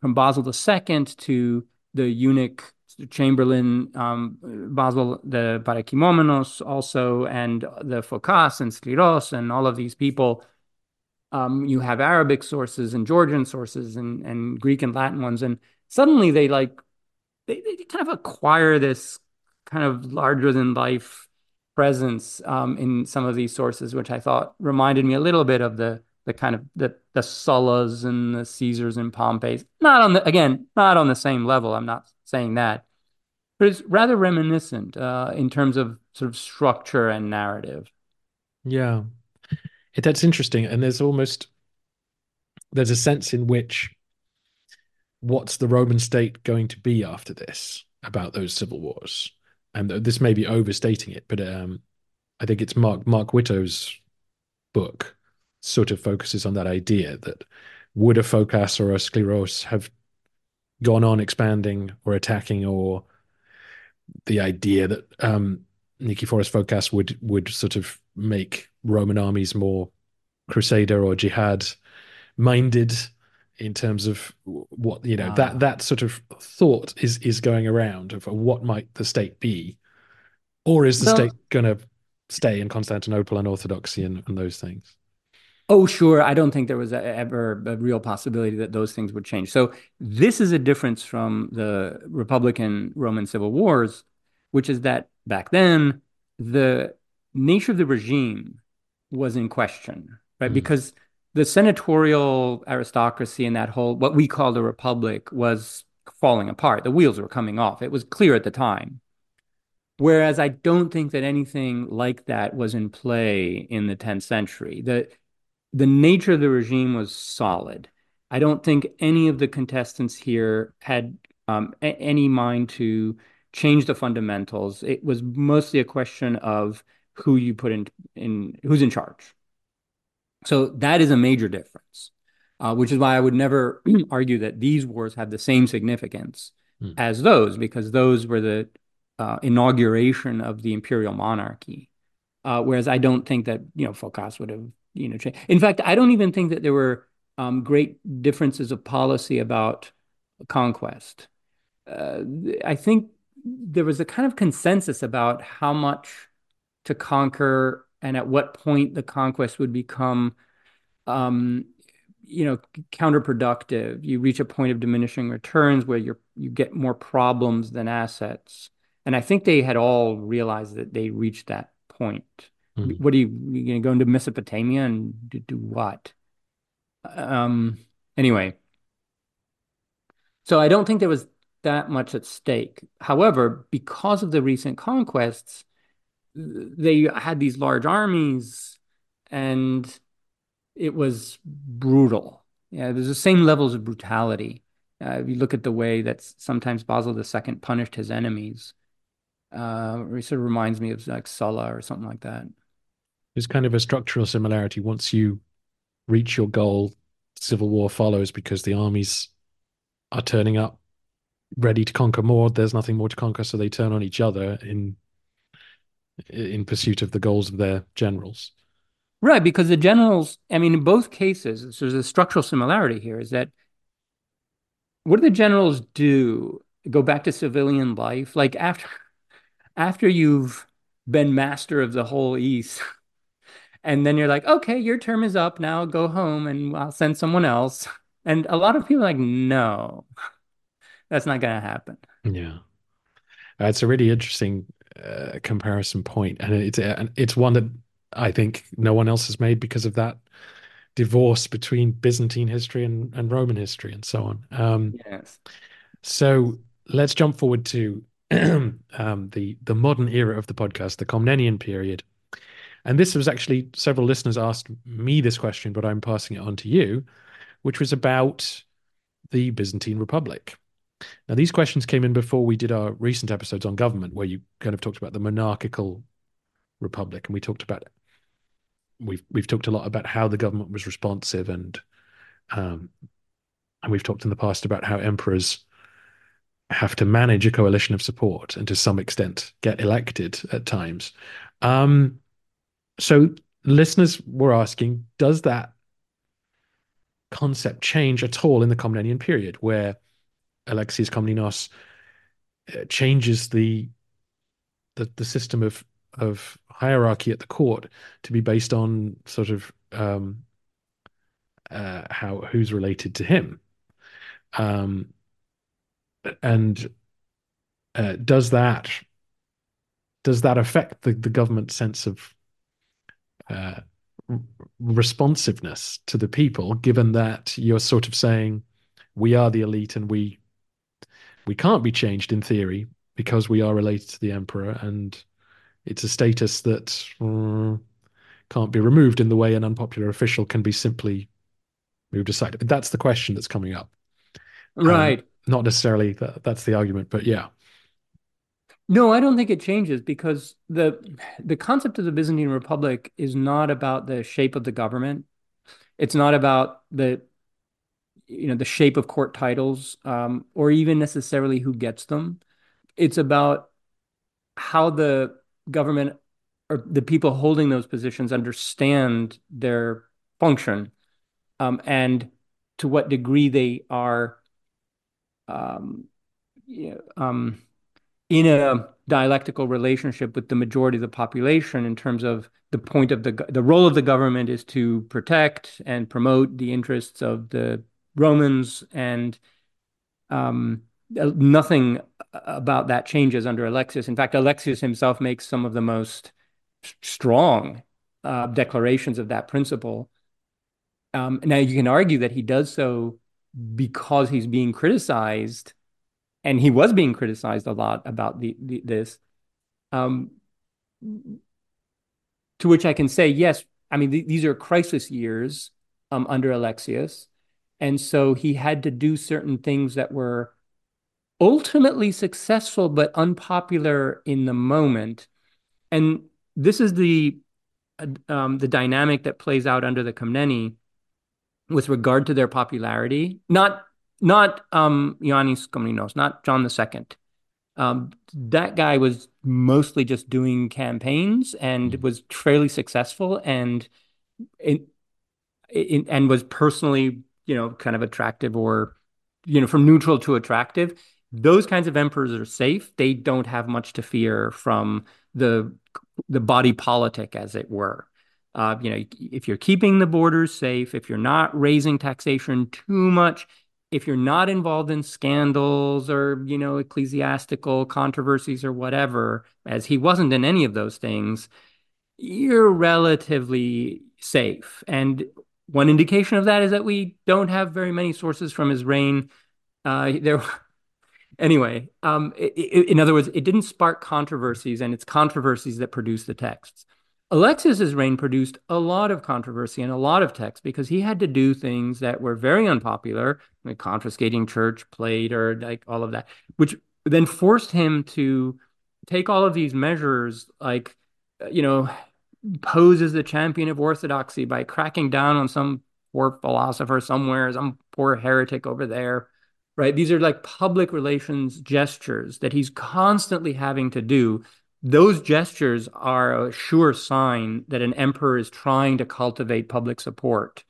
from Basil II to the eunuch Chamberlain, um, Basil the Parakoimomenos also, and the Phocas and Scleros and all of these people. Um, you have Arabic sources and Georgian sources and, and Greek and Latin ones. And suddenly they like, they, they kind of acquire this kind of larger than life presence um, in some of these sources, which I thought reminded me a little bit of the the kind of the the Sullas and the Caesars and Pompeys. Not on the again, not on the same level. I'm not saying that, but it's rather reminiscent uh, in terms of sort of structure and narrative. Yeah, that's interesting, and there's almost there's a sense in which what's the Roman state going to be after this about those civil wars, and this may be overstating it, but um, I think it's Mark Mark Whittow's book sort of focuses on that idea that would a Phocas or a Scleros have gone on expanding or attacking, or the idea that um, Nicephorus Phocas would would sort of make Roman armies more crusader or jihad minded in terms of what you know that ah. that sort of thought is is going around of what might the state be or is the state going to stay in Constantinople and orthodoxy and, and those things Oh, sure. I don't think there was ever a real possibility that those things would change. So this is a difference from the Republican Roman civil wars, which is that back then the nature of the regime was in question, right? Mm. Because the senatorial aristocracy and that whole what we call the republic was falling apart. The wheels were coming off. It was clear at the time. Whereas I don't think that anything like that was in play in the 10th century. The the nature of the regime was solid. I don't think any of the contestants here had um, a- any mind to change the fundamentals. It was mostly a question of who you put in in who's in charge. So that is a major difference, uh, which is why I would never argue that these wars have the same significance mm. as those, because those were the uh, inauguration of the imperial monarchy. Uh, whereas I don't think that you know Phocas would have you know changed. In fact, I don't even think that there were um, great differences of policy about conquest. Uh, I think there was a kind of consensus about how much to conquer and at what point the conquest would become um, you know counterproductive. You reach a point of diminishing returns where you you get more problems than assets. And i think they had all realized that they reached that point. Mm. what are you you going to go into mesopotamia and do, do what? Um anyway. So i don't think there was that much at stake however because of the recent conquests they had these large armies and it was brutal. Yeah, there's the same levels of brutality. Uh, if you look at the way that sometimes Basil II punished his enemies, uh, it sort of reminds me of like Sulla or something like that. There's kind of a structural similarity. Once you reach your goal, civil war follows because the armies are turning up ready to conquer more. There's nothing more to conquer, so they turn on each other in in pursuit of the goals of their generals. Right, because the generals, I mean, in both cases, there's a structural similarity here is that what do the generals do? Go back to civilian life? Like after after you've been master of the whole East, and then you're like, okay, your term is up now, go home and I'll send someone else. And a lot of people are like, no, that's not gonna happen. Yeah. Uh, it's a really interesting uh, comparison point, and it's uh, it's one that I think no one else has made because of that divorce between Byzantine history and, and Roman history and so on. Um, yes. So let's jump forward to um, the the modern era of the podcast, the Komnenian period. And this was actually several listeners asked me this question, but I'm passing it on to you, which was about the Byzantine Republic. Now, these questions came in before we did our recent episodes on government, where you kind of talked about the monarchical republic, and we talked about we've we've talked a lot about how the government was responsive, and um, and we've talked in the past about how emperors have to manage a coalition of support and to some extent get elected at times. Um, so listeners were asking, does that concept change at all in the Komnenian period, where Alexius Komnenos uh, changes the, the the system of of hierarchy at the court to be based on sort of um, uh, how who's related to him, um, and uh, does that does that affect the, the government's sense of uh, responsiveness to the people, given that you're sort of saying we are the elite and we we can't be changed in theory because we are related to the emperor and it's a status that uh, can't be removed in the way an unpopular official can be simply moved aside. That's the question that's coming up. Um, right. Um, not necessarily that, that's the argument, but yeah. No, I don't think it changes because the the concept of the Byzantine Republic is not about the shape of the government. It's not about the you know the shape of court titles um, or even necessarily who gets them. It's about how the government or the people holding those positions understand their function um, and to what degree they are um, um, in a dialectical relationship with the majority of the population in terms of the point of the the role of the government is to protect and promote the interests of the Romans and um, nothing about that changes under Alexius. In fact, Alexius himself makes some of the most strong uh, declarations of that principle. Um, now, you can argue that he does so because he's being criticized, and he was being criticized a lot about the, the this. Um, to which I can say, yes, I mean, th- these are crisis years um, under Alexius. And so he had to do certain things that were ultimately successful but unpopular in the moment. And this is the um, the dynamic that plays out under the Komneni with regard to their popularity. Not not um, Ioannis Komnenos, not John II. Um, that guy was mostly just doing campaigns and mm-hmm. was fairly successful and in, in, and was personally, you know, kind of attractive or, you know, from neutral to attractive. Those kinds of emperors are safe. They don't have much to fear from the the body politic, as it were. Uh, you know, if you're keeping the borders safe, if you're not raising taxation too much, if you're not involved in scandals or you know ecclesiastical controversies or whatever as he wasn't in any of those things you're relatively safe and one indication of that is that we don't have very many sources from his reign. Uh, there anyway um, it, it, in other words it didn't spark controversies and it's controversies that produce the texts. Alexius's reign produced a lot of controversy and a lot of text because he had to do things that were very unpopular, like confiscating church plate or like all of that, which then forced him to take all of these measures, like you know, pose as the champion of orthodoxy by cracking down on some poor philosopher somewhere, some poor heretic over there, right? These are like public relations gestures that he's constantly having to do those gestures are a sure sign that an emperor is trying to cultivate public support.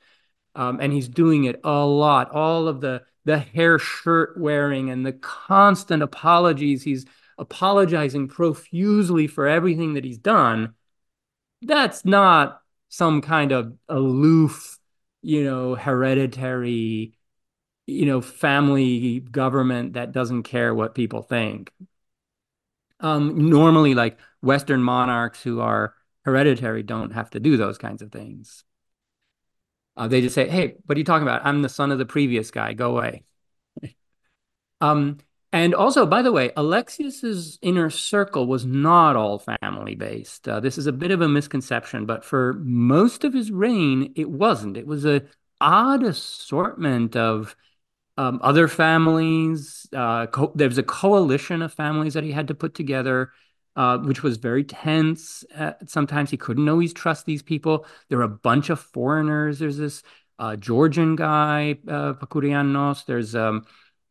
Um, and he's doing it a lot. All of the the hair shirt wearing and the constant apologies. He's apologizing profusely for everything that he's done. That's not some kind of aloof, you know, hereditary, you know, family government that doesn't care what people think. Um, normally, like Western monarchs who are hereditary don't have to do those kinds of things. Uh, they just say, "Hey, what are you talking about? I'm the son of the previous guy. Go away." um, and also, by the way, Alexius's inner circle was not all family based. Uh, this is a bit of a misconception, but for most of his reign, it wasn't. It was a odd assortment of um, other families. Uh, co- there was a coalition of families that he had to put together, uh, which was very tense. Uh, sometimes he couldn't always trust these people. There were a bunch of foreigners. There's this uh, Georgian guy, uh, Pakurianos. There's um,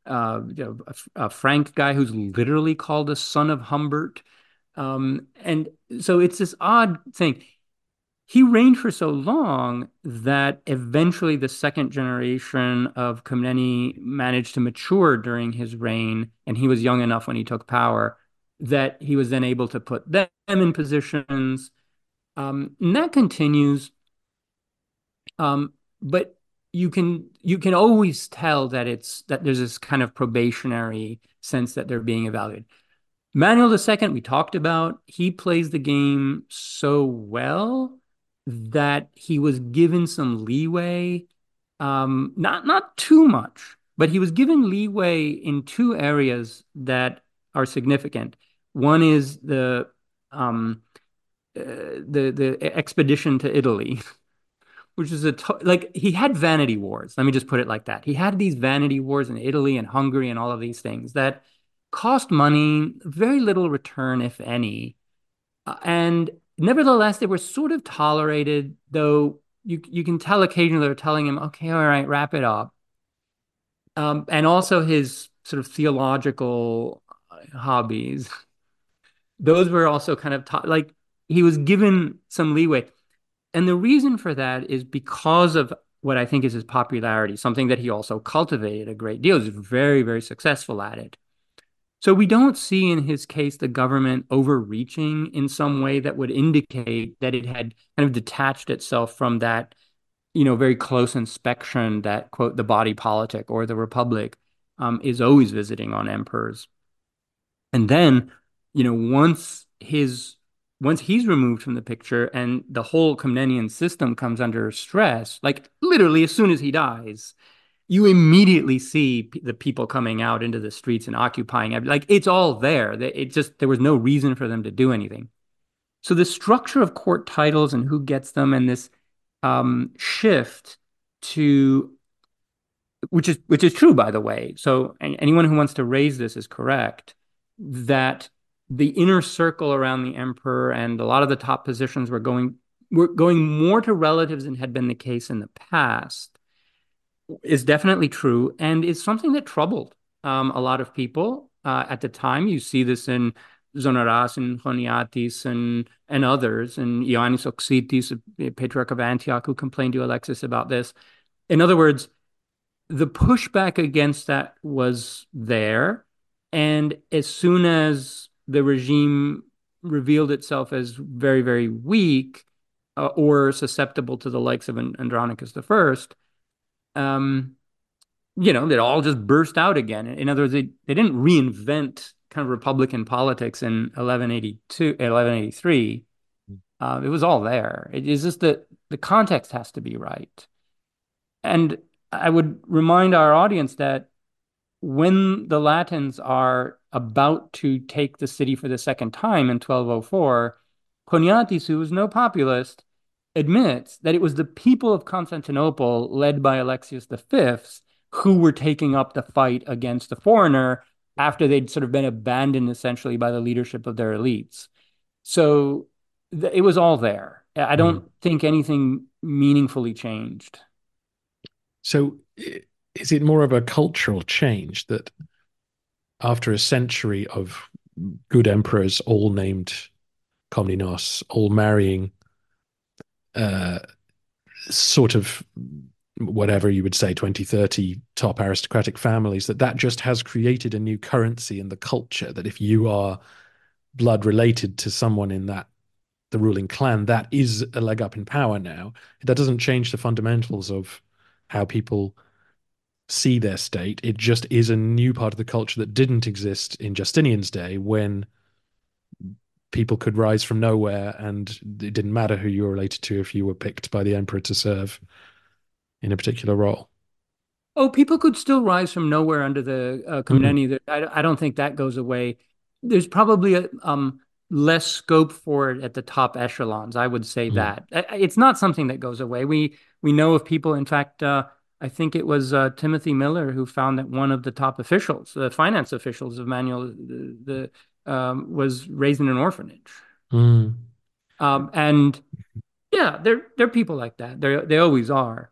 uh, a, a, Frank guy who's literally called a son of Humbert. Um, and so it's this odd thing he reigned for so long that eventually the second generation of Komneni managed to mature during his reign, and he was young enough when he took power that he was then able to put them in positions. Um, and that continues. Um, but you can you can always tell that it's that there's this kind of probationary sense that they're being evaluated. Manuel II, we talked about, he plays the game so well that he was given some leeway, um, not not too much, but he was given leeway in two areas that are significant. One is the um, uh, the the expedition to Italy, which is a to- like he had vanity wars. Let me just put it like that. He had these vanity wars in Italy and Hungary and all of these things that cost money, very little return, if any. Uh, and nevertheless, they were sort of tolerated, though you you can tell occasionally they're telling him, okay, all right, wrap it up. Um, and also his sort of theological uh, hobbies. Those were also kind of ta- like he was given some leeway. And the reason for that is because of what I think is his popularity, something that he also cultivated a great deal. He's very, very successful at it. So we don't see in his case the government overreaching in some way that would indicate that it had kind of detached itself from that, you know, very close inspection that quote the body politic or the republic um, is always visiting on emperors. And then, you know, once his once he's removed from the picture and the whole Komnenian system comes under stress, like literally as soon as he dies, you immediately see p- the people coming out into the streets and occupying like it's all there it just there was no reason for them to do anything so the structure of court titles and who gets them and this um, shift to which is which is true, by the way. So anyone who wants to raise this is correct that the inner circle around the emperor and a lot of the top positions were going were going more to relatives than had been the case in the past is definitely true and is something that troubled um, a lot of people uh, at the time. You see this in Zonaras and Choniatis and and others, and Ioannis Oxitis, Patriarch of Antioch, who complained to Alexis about this. In other words, the pushback against that was there. And as soon as the regime revealed itself as very, very weak uh, or susceptible to the likes of Andronicus I, um, you know, it all just burst out again. In other words, they, they didn't reinvent kind of Republican politics in 1182, 1183. Uh, it was all there. It is just that the context has to be right. And I would remind our audience that when the Latins are about to take the city for the second time in 1204, Choniatis, who was no populist, admits that it was the people of Constantinople, led by Alexius V, who were taking up the fight against the foreigner after they'd sort of been abandoned essentially by the leadership of their elites. So th- it was all there. I don't mm. think anything meaningfully changed. So, is it more of a cultural change that after a century of good emperors, all named Komnenos, all marrying uh, sort of whatever you would say 20 30 top aristocratic families that that just has created a new currency in the culture that if you are blood related to someone in that the ruling clan that is a leg up in power now. That doesn't change the fundamentals of how people see their state. It just is a new part of the culture that didn't exist in Justinian's day when people could rise from nowhere and it didn't matter who you were related to if you were picked by the emperor to serve in a particular role. Oh, people could still rise from nowhere under the uh, Mm-hmm. I, I don't think that goes away. There's probably a um, less scope for it at the top echelons. I would say mm-hmm. that it's not something that goes away. We we know of people. In fact, uh, I think it was uh, Timothy Miller who found that one of the top officials, the finance officials of Manuel, the, the um, was raised in an orphanage. Mm. Um, and yeah, there there are people like that. They they always are.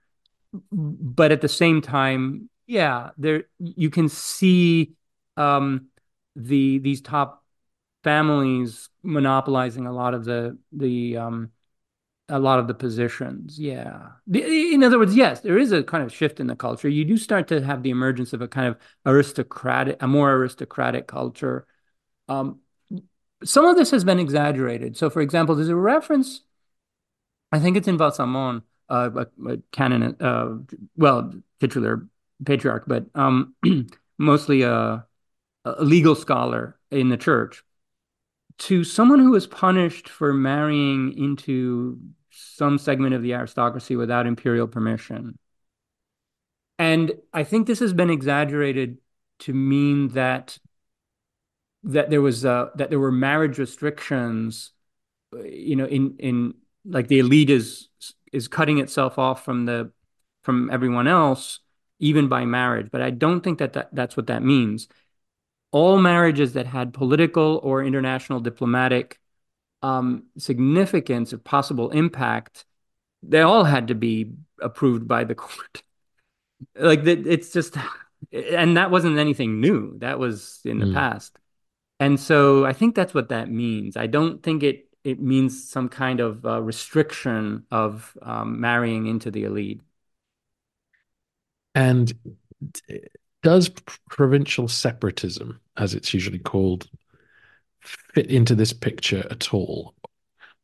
But at the same time, yeah, there you can see um, the these top families monopolizing a lot of the the um, a lot of the positions. Yeah. In other words, yes, there is a kind of shift in the culture. You do start to have the emergence of a kind of aristocratic, a more aristocratic culture. Um, some of this has been exaggerated. So, for example, there's a reference, I think it's in Valsamon, uh, a, a canon, uh, well, titular patriarch, but um, mostly a, a legal scholar in the church to someone who was punished for marrying into some segment of the aristocracy without imperial permission. And I think this has been exaggerated to mean that that there was uh, that there were marriage restrictions, you know, in in like the elite is is cutting itself off from the from everyone else, even by marriage. But I don't think that, that that's what that means all marriages that had political or international diplomatic um, significance or possible impact, they all had to be approved by the court. like it's just, and that wasn't anything new. That was in the mm. past. And so I think that's what that means. I don't think it it means some kind of uh, restriction of um, marrying into the elite. And does provincial separatism, as it's usually called, fit into this picture at all?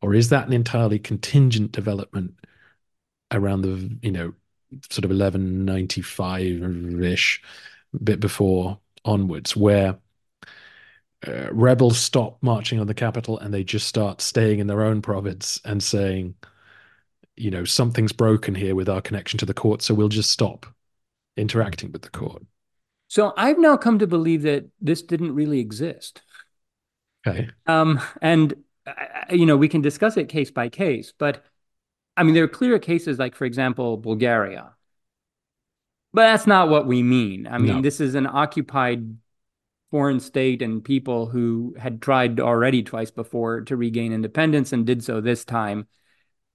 Or is that an entirely contingent development around the, you know, sort of 1195 ish, bit before onwards, where uh, rebels stop marching on the capital and they just start staying in their own province and saying, you know, something's broken here with our connection to the court, so we'll just stop interacting with the court. So I've now come to believe that this didn't really exist. Okay. Um, and uh, you know, we can discuss it case by case, but I mean, there are clear cases like, for example, Bulgaria. But that's not what we mean. I mean, No. this is an occupied foreign state and people who had tried already twice before to regain independence and did so this time.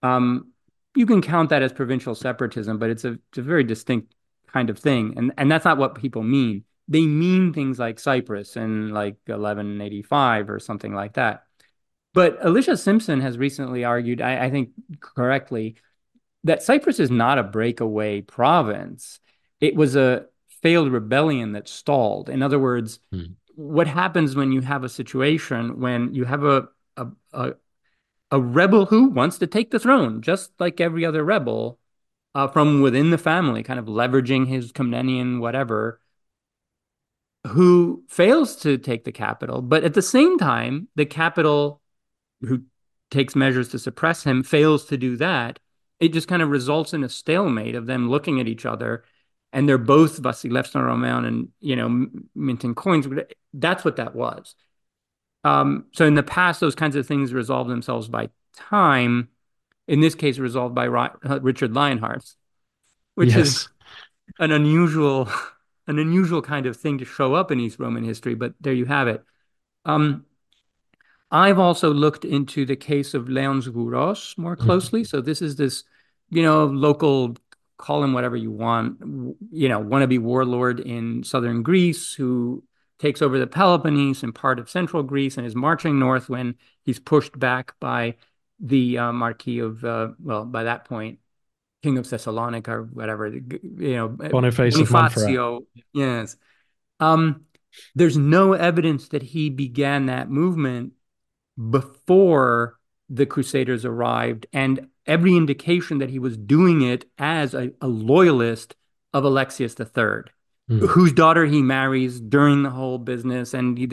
Um, you can count that as provincial separatism, but it's a, it's a very distinct kind of thing. And, and that's not what people mean. They mean things like Cyprus in like 1185 or something like that. But Alicia Simpson has recently argued, I, I think correctly, that Cyprus is not a breakaway province. It was a failed rebellion that stalled. In other words, Hmm. what happens when you have a situation when you have a, a, a, a rebel who wants to take the throne, just like every other rebel, uh, from within the family, kind of leveraging his Komnenian whatever, who fails to take the capital, but at the same time, the capital, who takes measures to suppress him, fails to do that. It just kind of results in a stalemate of them looking at each other, and they're both Vasilevs and Romain and you know minting coins. That's what that was. Um, so in the past, those kinds of things resolve themselves by time. In this case, resolved by uh, Richard Lionheart, which yes. is an unusual an unusual kind of thing to show up in East Roman history, but there you have it. Um, I've also looked into the case of Leon Zgouros more closely. So this is this, you know, local, call him whatever you want, you know, wannabe warlord in southern Greece who takes over the Peloponnese and part of central Greece and is marching north when he's pushed back by the uh, Marquis of, uh, well, by that point, King of Thessalonica or whatever, you know, Boniface of Montferrat. Bonifacio. Yes. Um, there's no evidence that he began that movement before the Crusaders arrived, and every indication that he was doing it as a, a loyalist of Alexius III, Hmm. whose daughter he marries during the whole business. And he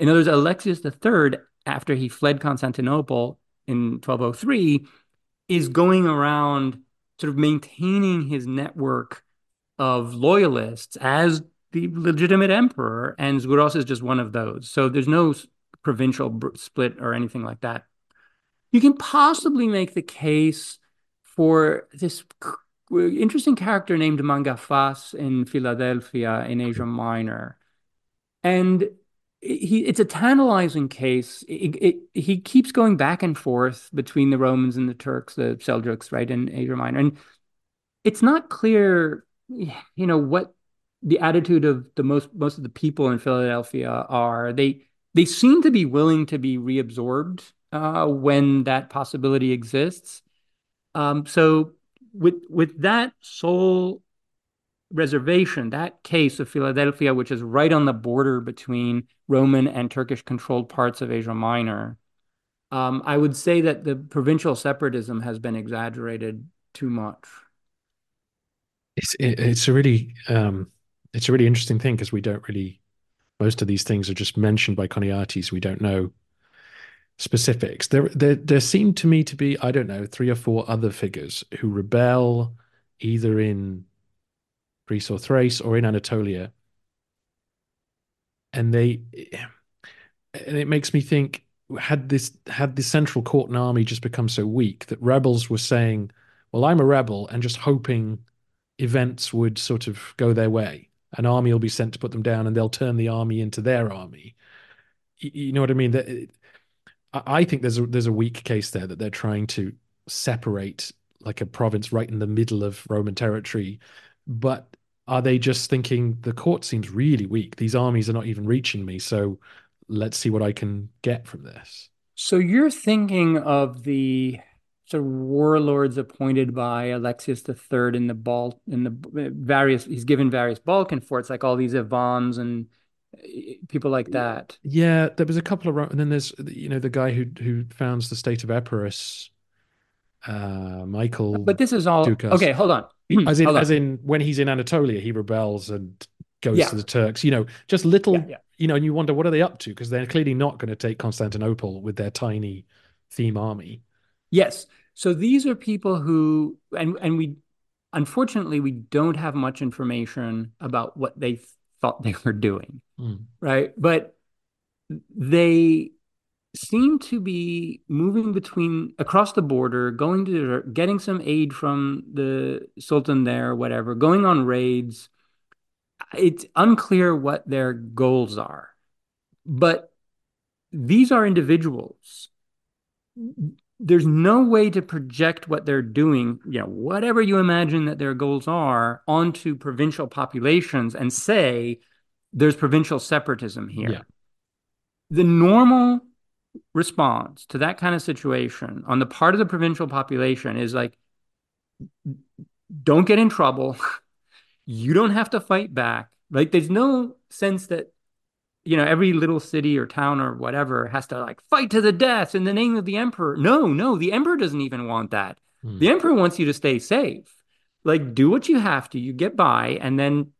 in other words, Alexius III, after he fled Constantinople in 1203, is hmm. going around sort of maintaining his network of loyalists as the legitimate emperor, and Zgouros is just one of those. So there's no provincial split or anything like that. You can possibly make the case for this interesting character named Mangafas in Philadelphia in Asia Minor, and he it's a tantalizing case. It, it, he keeps going back and forth between the Romans and the Turks, the Seljuks, right, in Asia Minor, and it's not clear, you know, what the attitude of the most most of the people in Philadelphia are. They they seem to be willing to be reabsorbed uh, when that possibility exists. Um, so with with that sole reservation, that case of Philadelphia, which is right on the border between Roman and Turkish controlled parts of Asia Minor, um, I would say that the provincial separatism has been exaggerated too much. It's it, it's a really um it's a really interesting thing because we don't really most of these things are just mentioned by Choniates. We don't know specifics. There there there seem to me to be, I don't know, three or four other figures who rebel either in Greece or Thrace or in Anatolia. And they and it makes me think had this had the central court and army just become so weak that rebels were saying, Well, I'm a rebel and just hoping events would sort of go their way. An army will be sent to put them down and they'll turn the army into their army. You, know what I mean? That I think there's a there's a weak case there that they're trying to separate like a province right in the middle of Roman territory. But are they just thinking the court seems really weak? These armies are not even reaching me, so let's see what I can get from this. So you're thinking of the sort of warlords appointed by Alexius III in the Bal in the various he's given various Balkan forts like all these Ivans and eh, people like that. Yeah, there was a couple of, and then there's you know the guy who who founds the state of Epirus, uh, Michael. But this is all Doukas. okay. Hold on. as in Hold on. as in when he's in Anatolia, he rebels and goes Yeah. to the Turks. You know, just little. Yeah, yeah. You know, and you wonder what are they up to because they're clearly not going to take Constantinople with their tiny theme army. Yes. So these are people who, and and we, unfortunately, we don't have much information about what they thought they were doing, Hmm. right? But they seem to be moving between across the border, going to getting some aid from the Sultan there, whatever, going on raids. It's unclear what their goals are, but these are individuals. There's no way to project what they're doing, you know, whatever you imagine that their goals are, onto provincial populations and say there's provincial separatism here. Yeah. The normal response to that kind of situation on the part of the provincial population is like, don't get in trouble. you don't have to fight back. Like, there's no sense that, you know, every little city or town or whatever has to like fight to the death in the name of the emperor. No, no, the emperor doesn't even want that. Hmm. The emperor wants you to stay safe. Like, do what you have to, you get by, and then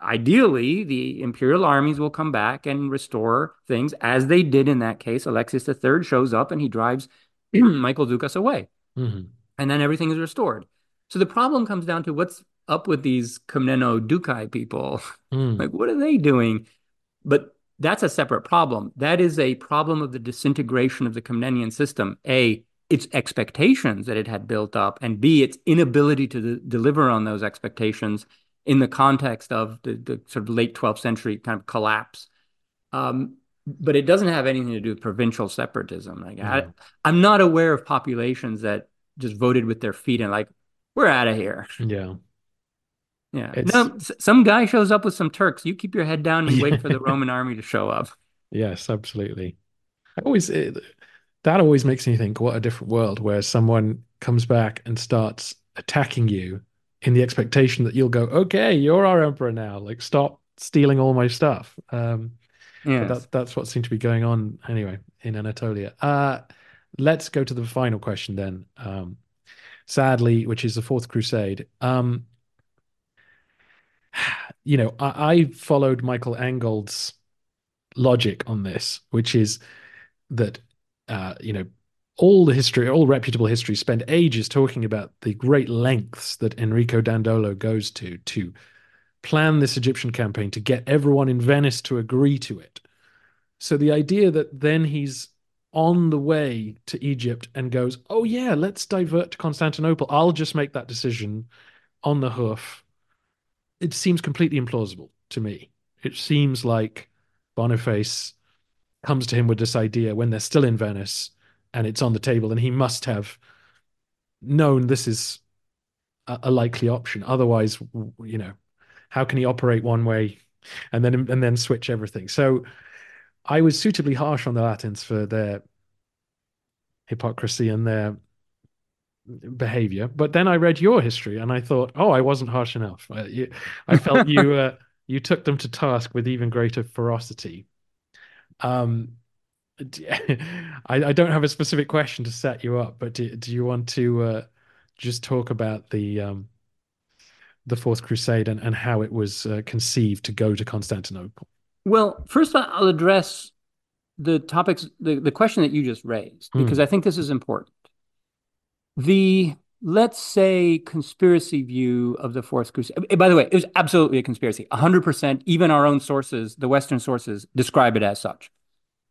ideally, the imperial armies will come back and restore things as they did in that case. Alexius III shows up and he drives Michael Doukas away. Mm-hmm. And then everything is restored. So the problem comes down to what's up with these Komneno Dukai people? Mm. like, what are they doing? But that's a separate problem. That is a problem of the disintegration of the Komnenian system. A, its expectations that it had built up, and B, its inability to deliver on those expectations in the context of the, the sort of late 12th century kind of collapse. Um, but it doesn't have anything to do with provincial separatism. Like I, I'm not aware of populations that just voted with their feet and like, we're out of here. Yeah. Yeah. It's... No, some guy shows up with some Turks. You keep your head down and wait for the Roman army to show up. Yes, absolutely. I always it, that always makes me think what a different world where someone comes back and starts attacking you in the expectation that you'll go, okay, you're our emperor now. Like, stop stealing all my stuff. Um, yeah, that, that's what seemed to be going on anyway in Anatolia. Uh, let's go to the final question then. Um, sadly, which is the Fourth Crusade. Um, you know, I, I followed Michael Angold's logic on this, which is that uh, you know all the history, all reputable history, spend ages talking about the great lengths that Enrico Dandolo goes to to plan this Egyptian campaign to get everyone in Venice to agree to it. So the idea that then he's on the way to Egypt and goes, "Oh yeah, let's divert to Constantinople. I'll just make that decision on the hoof." It seems completely implausible to me. It seems like Boniface comes to him with this idea when they're still in Venice and it's on the table, and he must have known this is a, a likely option. Otherwise, you know, how can he operate one way and then and then switch everything? So I was suitably harsh on the Latins for their hypocrisy and their behavior. But then I read your history and I thought, oh, I wasn't harsh enough. I, I felt you uh, you took them to task with even greater ferocity. Um, I, I, don't have a specific question to set you up, but do, do you want to uh, just talk about the um, the Fourth Crusade and, and how it was uh, conceived to go to Constantinople? Well, first I'll address the topics, the, the question that you just raised, hmm. because mm. I think this is important. The let's say conspiracy view of the Fourth Crusade. By the way, it was absolutely a conspiracy. 100%, even our own sources, the Western sources, describe it as such.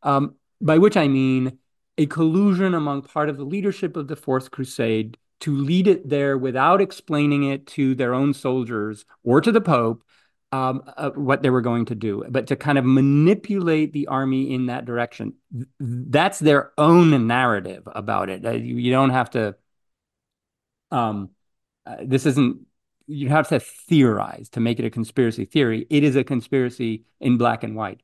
Um, by which I mean a collusion among part of the leadership of the Fourth Crusade to lead it there without explaining it to their own soldiers or to the Pope um, uh, what they were going to do, but to kind of manipulate the army in that direction. That's their own narrative about it. Uh, you, you, don't have to. Um, uh, this isn't. You have to theorize to make it a conspiracy theory. It is a conspiracy in black and white.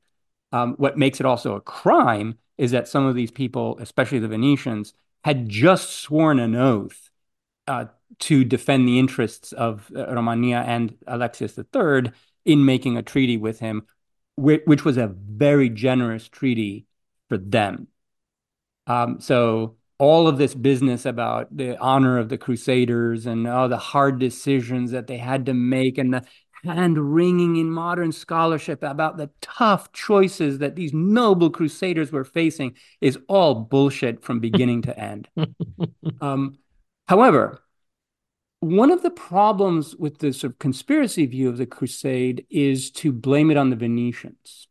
Um, what makes it also a crime is that some of these people, especially the Venetians, had just sworn an oath uh, to defend the interests of uh, Romania and Alexius III in making a treaty with him, which, which was a very generous treaty for them. Um, so all of this business about the honor of the crusaders and all the hard decisions that they had to make and the hand wringing in modern scholarship about the tough choices that these noble crusaders were facing is all bullshit from beginning to end. Um, however, one of the problems with the sort of conspiracy view of the crusade is to blame it on the Venetians.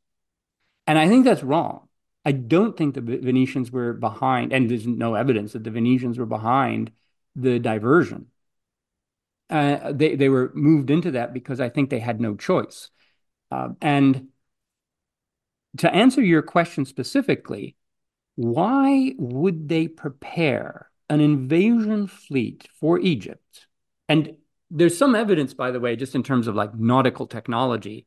And I think that's wrong. I don't think the Venetians were behind, and there's no evidence that the Venetians were behind the diversion. Uh, they they were moved into that because I think they had no choice. Uh, and to answer your question specifically, why would they prepare an invasion fleet for Egypt? And there's some evidence, by the way, just in terms of like nautical technology,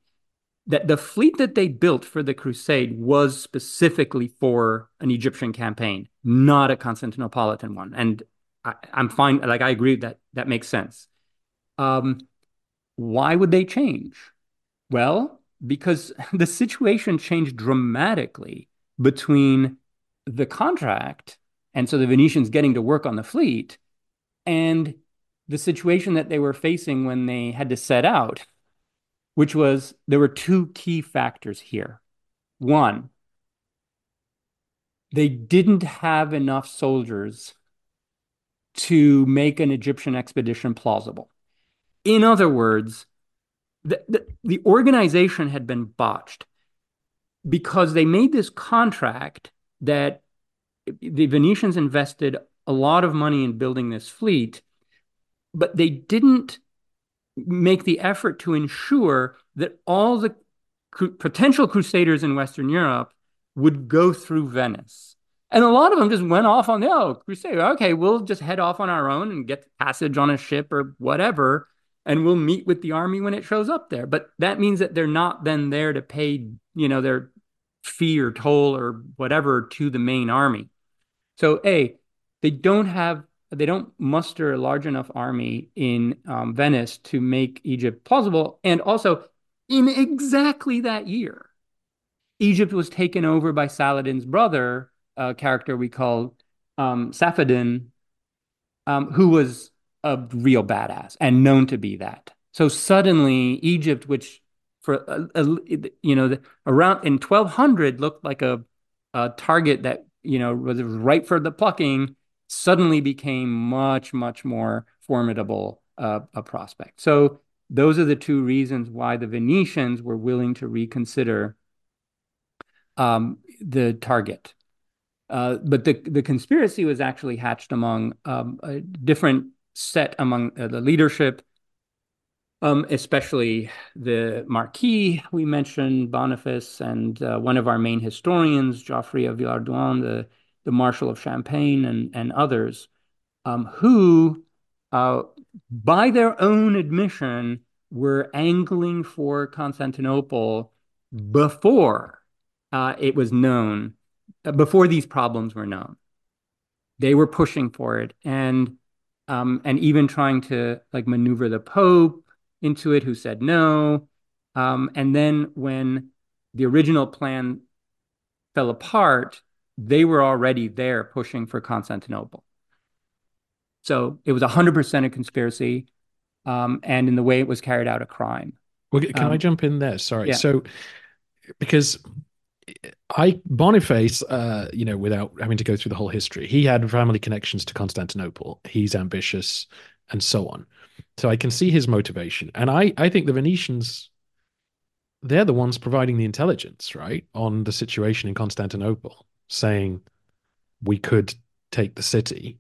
that the fleet that they built for the crusade was specifically for an Egyptian campaign, not a Constantinopolitan one. And I, am fine, like I agree that that makes sense. Um, why would they change? Well, because the situation changed dramatically between the contract, and so the Venetians getting to work on the fleet, and the situation that they were facing when they had to set out, which was there were two key factors here. One, they didn't have enough soldiers to make an Egyptian expedition plausible. In other words, the, the, the organization had been botched because they made this contract that the Venetians invested a lot of money in building this fleet, but they didn't make the effort to ensure that all the potential crusaders in Western Europe would go through Venice. And a lot of them just went off on oh, crusade. Okay, we'll just head off on our own and get passage on a ship or whatever, and we'll meet with the army when it shows up there. But that means that they're not then there to pay, you know, their fee or toll or whatever to the main army. So, A, they don't have, they don't muster a large enough army in um, Venice to make Egypt plausible. And also, in exactly that year, Egypt was taken over by Saladin's brother, a character we call um, Saphadin, um, who was a real badass and known to be that. So suddenly, Egypt, which for a, a, you know around in 1200 looked like a, a target that you know was right for the plucking suddenly became much much more formidable uh, a prospect so those are the two reasons why the venetians were willing to reconsider um, the target uh, but the, the conspiracy was actually hatched among um, a different set among uh, the leadership um, especially the Marquis we mentioned, Boniface, and uh, one of our main historians, Geoffrey of Villehardouin, the, the Marshal of Champagne, and, and others, um, who, uh, by their own admission, were angling for Constantinople before uh, it was known, uh, before these problems were known. They were pushing for it, and um, and even trying to like maneuver the Pope into it who said no. Um, and then when the original plan fell apart, they were already there pushing for Constantinople. So it was 100% a conspiracy. Um, and in the way it was carried out, a crime. Well, can um, I jump in there? Sorry. Yeah. So, because I Boniface, uh, you know, without having to go through the whole history, he had family connections to Constantinople. He's ambitious, and so on. So I can see his motivation. And I, I think the Venetians, they're the ones providing the intelligence, right, on the situation in Constantinople, saying we could take the city.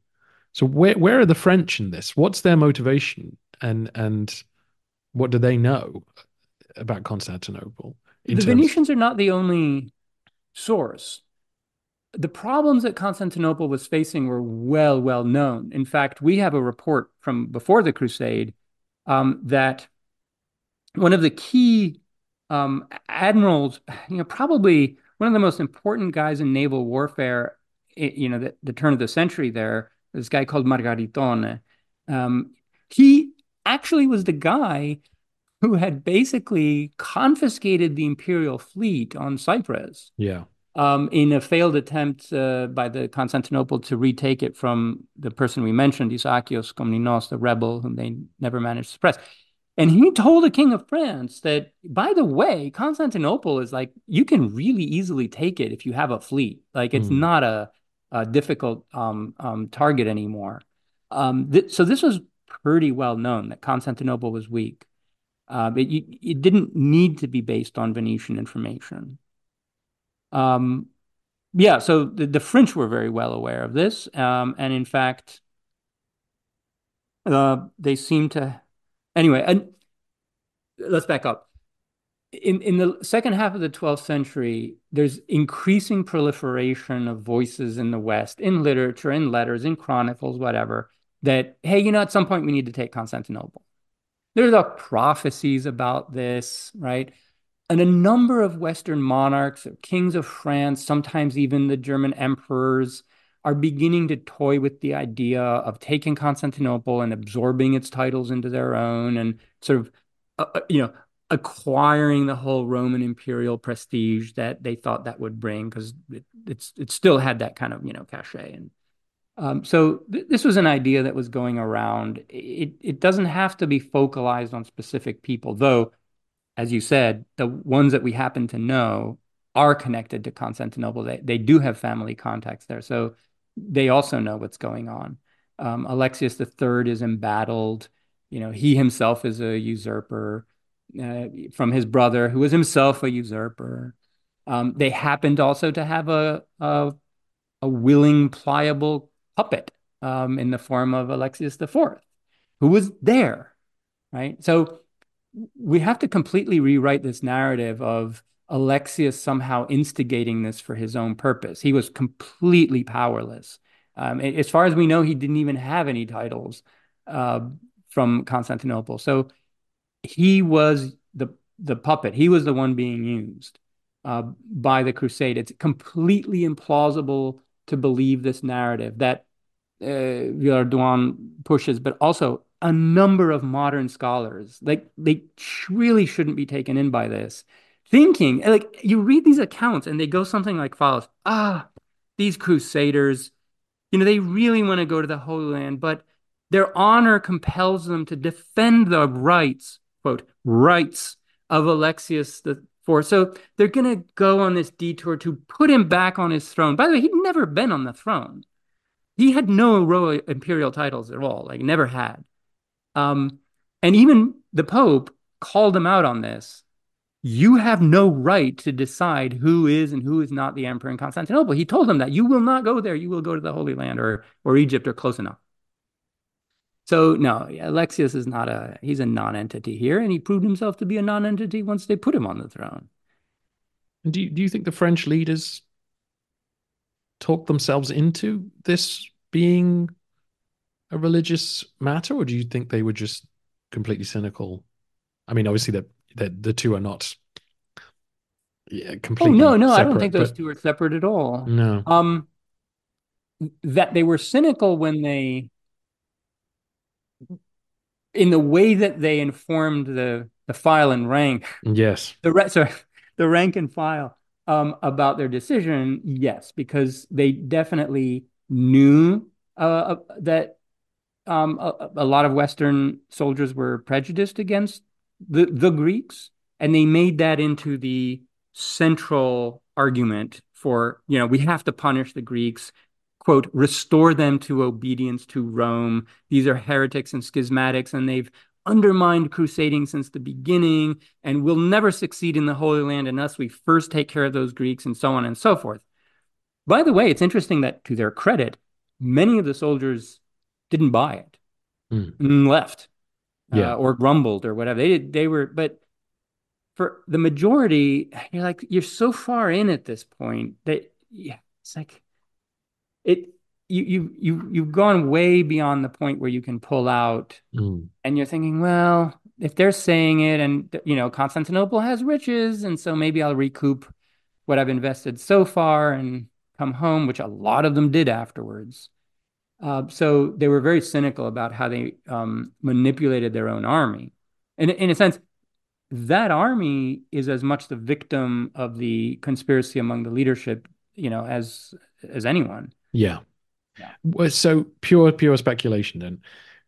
So where where are the French in this? What's their motivation? And and what do they know about Constantinople? The Venetians are not the only source the problems that Constantinople was facing were well, well known. In fact, we have a report from before the Crusade um, that one of the key um, admirals, you know, probably one of the most important guys in naval warfare, you know, the, the turn of the century there, this guy called Margaritone. Um, he actually was the guy who had basically confiscated the imperial fleet on Cyprus. Yeah um, in a failed attempt uh, by the Constantinople to retake it from the person we mentioned, Isakios Komnenos, the rebel whom they never managed to suppress. And he told the king of France that, by the way, Constantinople is like, you can really easily take it if you have a fleet. Like, it's mm. not a, a difficult um, um, target anymore. Um, th- so, this was pretty well known that Constantinople was weak. Uh, it, it didn't need to be based on Venetian information. Um, yeah, so the, the French were very well aware of this, um, and in fact, uh, they seem to. Anyway, and let's back up. In in the second half of the 12th century, there's increasing proliferation of voices in the West, in literature, in letters, in chronicles, whatever. That hey, you know, at some point we need to take Constantinople. There's a prophecies about this, right? and a number of Western monarchs, kings of France, sometimes even the German emperors, are beginning to toy with the idea of taking Constantinople and absorbing its titles into their own and sort of, uh, uh, you know, acquiring the whole Roman imperial prestige that they thought that would bring because it, it's it still had that kind of you know cachet and um, so th- this was an idea that was going around. It it doesn't have to be focalized on specific people, though as you said, the ones that we happen to know are connected to Constantinople. They, they do have family contacts there. So they also know what's going on. Um, Alexius III is embattled. You know, he himself is a usurper uh, from his brother, who was himself a usurper. Um, they happened also to have a, a, a willing, pliable puppet um, in the form of Alexius IV, who was there, right? So we have to completely rewrite this narrative of Alexius somehow instigating this for his own purpose. He was completely powerless. Um, as far as we know, he didn't even have any titles uh, from Constantinople. So he was the the puppet. He was the one being used uh, by the crusade. It's completely implausible to believe this narrative that uh, Villehardouin pushes, but also a number of modern scholars, like they really shouldn't be taken in by this, thinking like you read these accounts and they go something like follows: Ah, these crusaders, you know, they really want to go to the Holy Land, but their honor compels them to defend the rights, quote, rights of Alexius the Fourth. So they're going to go on this detour to put him back on his throne. By the way, he'd never been on the throne. He had no royal imperial titles at all, like never had. Um, and even the Pope called him out on this. You have no right to decide who is and who is not the emperor in Constantinople. He told him that you will not go there. You will go to the Holy Land or or Egypt or close enough. So no, Alexius is not a he's a non-entity here, and he proved himself to be a non-entity once they put him on the throne. Do you, do you think the French leaders talked themselves into this being a religious matter, or do you think they were just completely cynical? I mean, obviously, the the, the two are not yeah, completely. Oh no, no, separate, I don't think those but... two are separate at all. No. Um, that they were cynical when they, in the way that they informed the the file and rank. Yes. The sorry, the rank and file um, about their decision. Yes, because they definitely knew uh, uh that um, a, a, lot of Western soldiers were prejudiced against the, the Greeks, and they made that into the central argument for, you know, we have to punish the Greeks, quote, restore them to obedience to Rome. These are heretics and schismatics, and they've undermined crusading since the beginning, and will never succeed in the Holy Land unless we first take care of those Greeks, and so on and so forth. By the way, it's interesting that to their credit, many of the soldiers didn't buy it mm. and left yeah. Uh, or grumbled or whatever. They did, they were, but for the majority, you're like, you're so far in at this point that yeah, it's like it, you, you, you, you've gone way beyond the point where you can pull out mm. and you're thinking, well, if they're saying it and, you know, Constantinople has riches. And so maybe I'll recoup what I've invested so far and come home, which a lot of them did afterwards. Uh, so they were very cynical about how they um, manipulated their own army. And in a sense, that army is as much the victim of the conspiracy among the leadership, you know, as as anyone. Yeah. Yeah. So pure pure speculation then.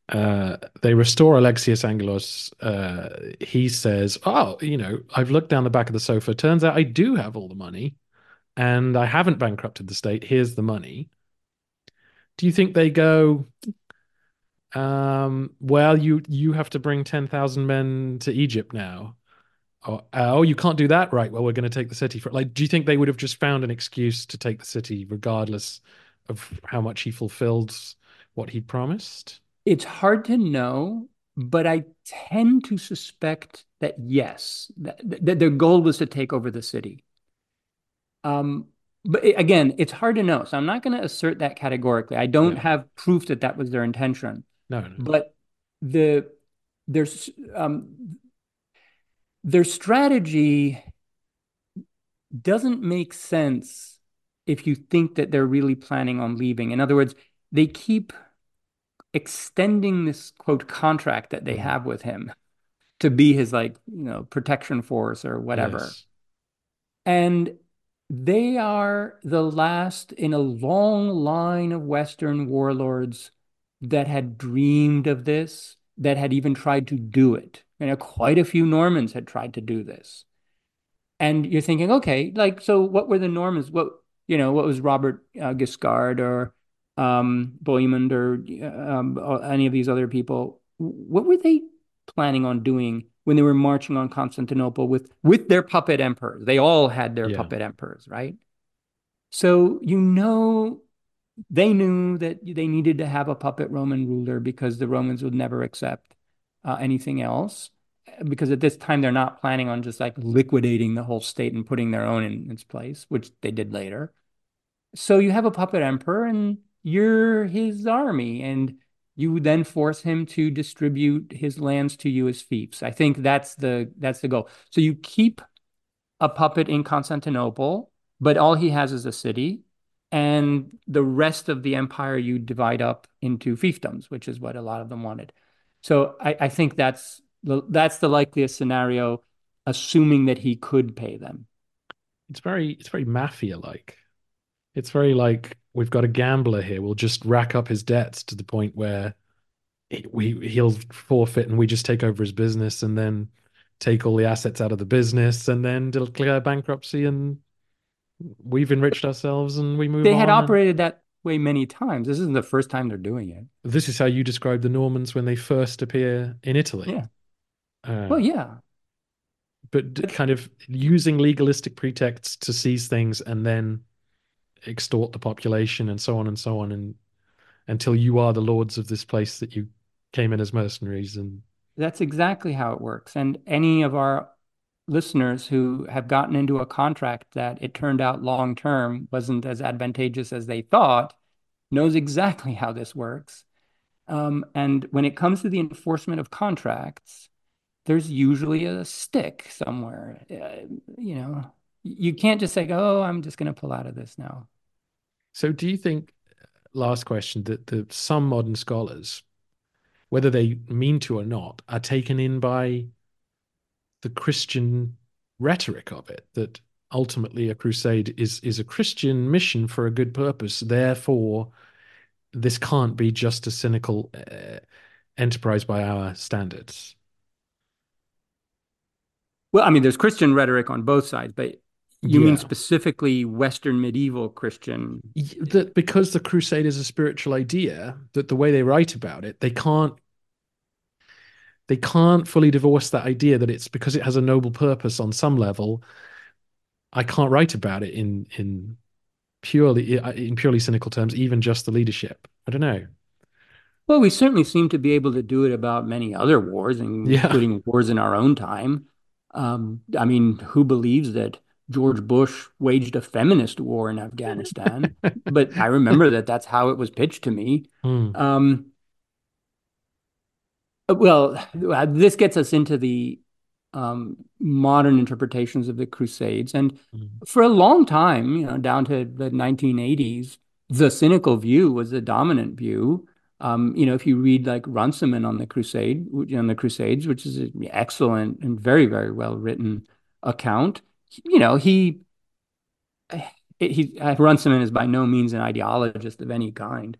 Uh, they restore Alexius Angelos. Uh, he says, "Oh, you know, I've looked down the back of the sofa. Turns out I do have all the money, and I haven't bankrupted the state. Here's the money." do you think they go um, well you you have to bring 10,000 men to Egypt now oh, oh, you can't do that, right? Well, we're going to take the city for like. Do you think they would have just found an excuse to take the city, regardless of how much he fulfilled what he promised? It's hard to know, but I tend to suspect that yes, that, that their goal was to take over the city. Um, but again, it's hard to know. So I'm not going to assert that categorically. I don't have proof that that was their intention. No, no. But the there's um, their strategy doesn't make sense if you think that they're really planning on leaving. In other words, they keep extending this quote contract that they mm-hmm. have with him to be his like you know protection force or whatever yes. and they are the last in a long line of western warlords that had dreamed of this that had even tried to do it you know quite a few normans had tried to do this and you're thinking okay like so what were the normans what you know what was robert uh, guiscard or um, Bohemond or um, any of these other people, what were they planning on doing when they were marching on Constantinople with with their puppet emperors? They all had their yeah. puppet emperors, right? So you know they knew that they needed to have a puppet Roman ruler because the Romans would never accept uh, anything else. Because at this time they're not planning on just like liquidating the whole state and putting their own in its place, which they did later. So you have a puppet emperor, and you're his army and you then force him to distribute his lands to you as fiefs. I think that's the that's the goal. So you keep a puppet in Constantinople, but all he has is a city, and the rest of the empire you divide up into fiefdoms, which is what a lot of them wanted. So I, I think that's that's the likeliest scenario, assuming that he could pay them. It's very it's very mafia like. It's very like we've got a gambler here. We'll just rack up his debts to the point where we he'll forfeit and we just take over his business and then take all the assets out of the business and then declare bankruptcy and we've enriched ourselves and we move they had operated and... that way many times this isn't the first time they're doing it this is how you describe the normans when they first appear in italy yeah uh, well yeah. but kind of using legalistic pretexts to seize things and then extort the population and so on and so on and until you are the lords of this place that you came in as mercenaries and that's exactly how it works. And any of our listeners who have gotten into a contract that it turned out long term wasn't as advantageous as they thought knows exactly how this works. Um, and when it comes to the enforcement of contracts there's usually a stick somewhere uh, you know you can't just say, "Oh, I'm just going to pull out of this now." So, do you think? Last question: that the some modern scholars, whether they mean to or not, are taken in by the Christian rhetoric of it. That ultimately a crusade is is a Christian mission for a good purpose. Therefore, this can't be just a cynical uh, enterprise by our standards. Well, I mean, there's Christian rhetoric on both sides, but you yeah. mean specifically Western medieval Christian? That because the crusade is a spiritual idea, that the way they write about it, they can't they can't fully divorce that idea that it's because it has a noble purpose on some level. I can't write about it in in purely in purely cynical terms, even just the leadership. I don't know. Well, we certainly seem to be able to do it about many other wars, including yeah. wars in our own time. Um, I mean, who believes that George Bush waged a feminist war in Afghanistan, but I remember that that's how it was pitched to me. Mm. Um, well, this gets us into the um, modern interpretations of the Crusades, and mm. for a long time, you know, down to the 1980s, the cynical view was the dominant view. Um, you know, if you read like Runciman on the Crusade, on the Crusades, which is an excellent and very, very well written account, you know, he he Runciman is by no means an ideologist of any kind.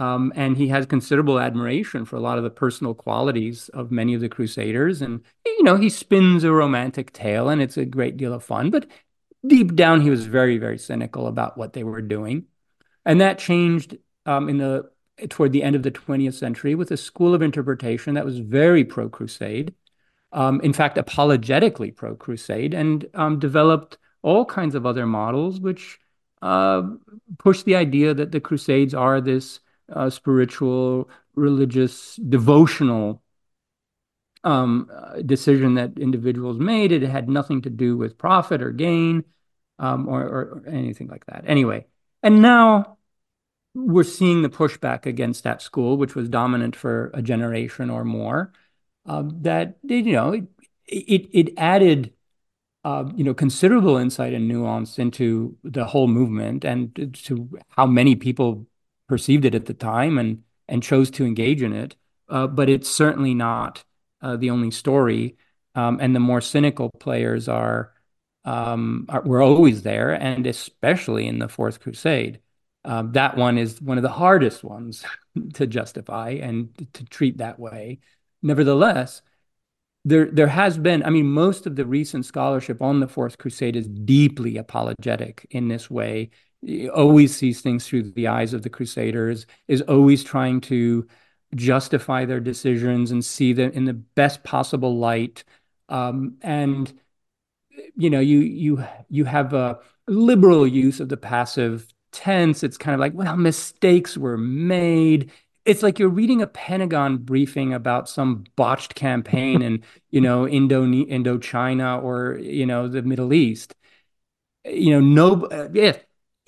Um, and he has considerable admiration for a lot of the personal qualities of many of the crusaders. And you know he spins a romantic tale and it's a great deal of fun. But deep down he was very very cynical about what they were doing. And that changed um, in the toward the end of the 20th century with a school of interpretation that was very pro crusade um, in fact, apologetically pro crusade, and um, developed all kinds of other models which uh, push the idea that the Crusades are this uh, spiritual, religious, devotional um, decision that individuals made. It had nothing to do with profit or gain um, or, or, anything like that. Anyway, and now we're seeing the pushback against that school, which was dominant for a generation or more. Um, that you know, it it, it added uh, you know considerable insight and nuance into the whole movement and to how many people perceived it at the time and and chose to engage in it. Uh, but it's certainly not uh, the only story. Um, and the more cynical players are, um, are, were always there, and especially in the Fourth Crusade. Um, that one is one of the hardest ones to justify and to treat that way. Nevertheless, there there has been, I mean, most of the recent scholarship on the Fourth Crusade is deeply apologetic in this way. It always sees things through the eyes of the Crusaders, is always trying to justify their decisions and see them in the best possible light. Um, and you know, you you you have a liberal use of the passive tense. It's kind of like, well, mistakes were made. It's like you're reading a Pentagon briefing about some botched campaign in, you know, Indo Indochina or you know the Middle East. You know, no, uh, yeah,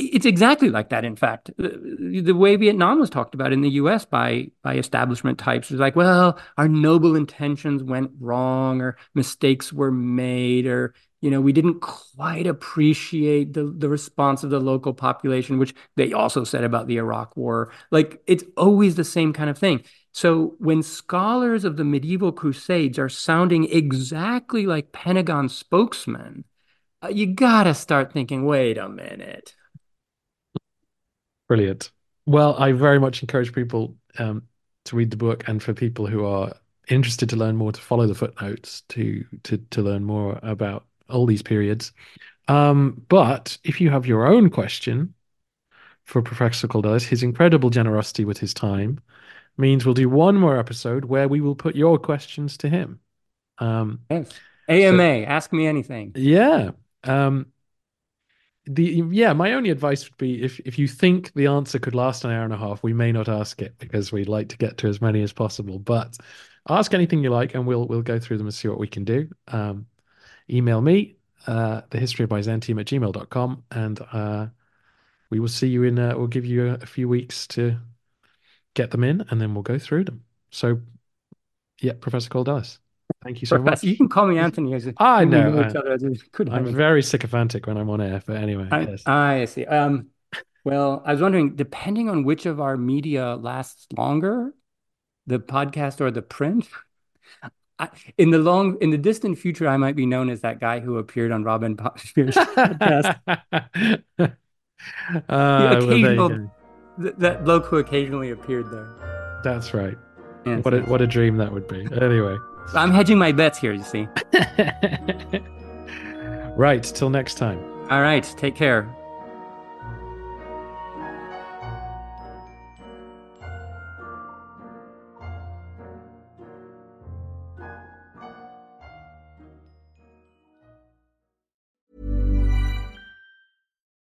it's exactly like that. In fact, the, the, way Vietnam was talked about in the U.S. by by establishment types was like, well, our noble intentions went wrong, or mistakes were made, or you know, we didn't quite appreciate the the response of the local population, which they also said about the Iraq War. Like it's always the same kind of thing. So when scholars of the medieval Crusades are sounding exactly like Pentagon spokesmen, uh, you gotta start thinking, wait a minute Brilliant. Well, I very much encourage people um, to read the book, and for people who are interested to learn more, to follow the footnotes to to to learn more about all these periods. Um, but if you have your own question for Professor Kaldellis, his incredible generosity with his time means we'll do one more episode where we will put your questions to him. Um, yes. AMA, so, ask me anything. Yeah. Um, the yeah my only advice would be if if you think the answer could last an hour and a half we may not ask it because we'd like to get to as many as possible but ask anything you like and we'll we'll go through them and see what we can do um, email me uh, the history of byzantium at gmail.com and uh, we will see you in uh, we'll give you a, a, few weeks to get them in and then we'll go through them so yeah professor Kaldellis Thank you so Professor, much. You can call me Anthony. As I know. I, am very sycophantic when I'm on air, but anyway. I, yes. I see. Um, well, I was wondering, depending on which of our media lasts longer, the podcast or the print, I, in the long, in the distant future, I might be known as that guy who appeared on Robin Spears' podcast. uh, the occasional, well, th- that bloke who occasionally appeared there. That's right. What a, what a dream that would be. Anyway. I'm hedging my bets here, you see. right. Till next time. All right. Take care.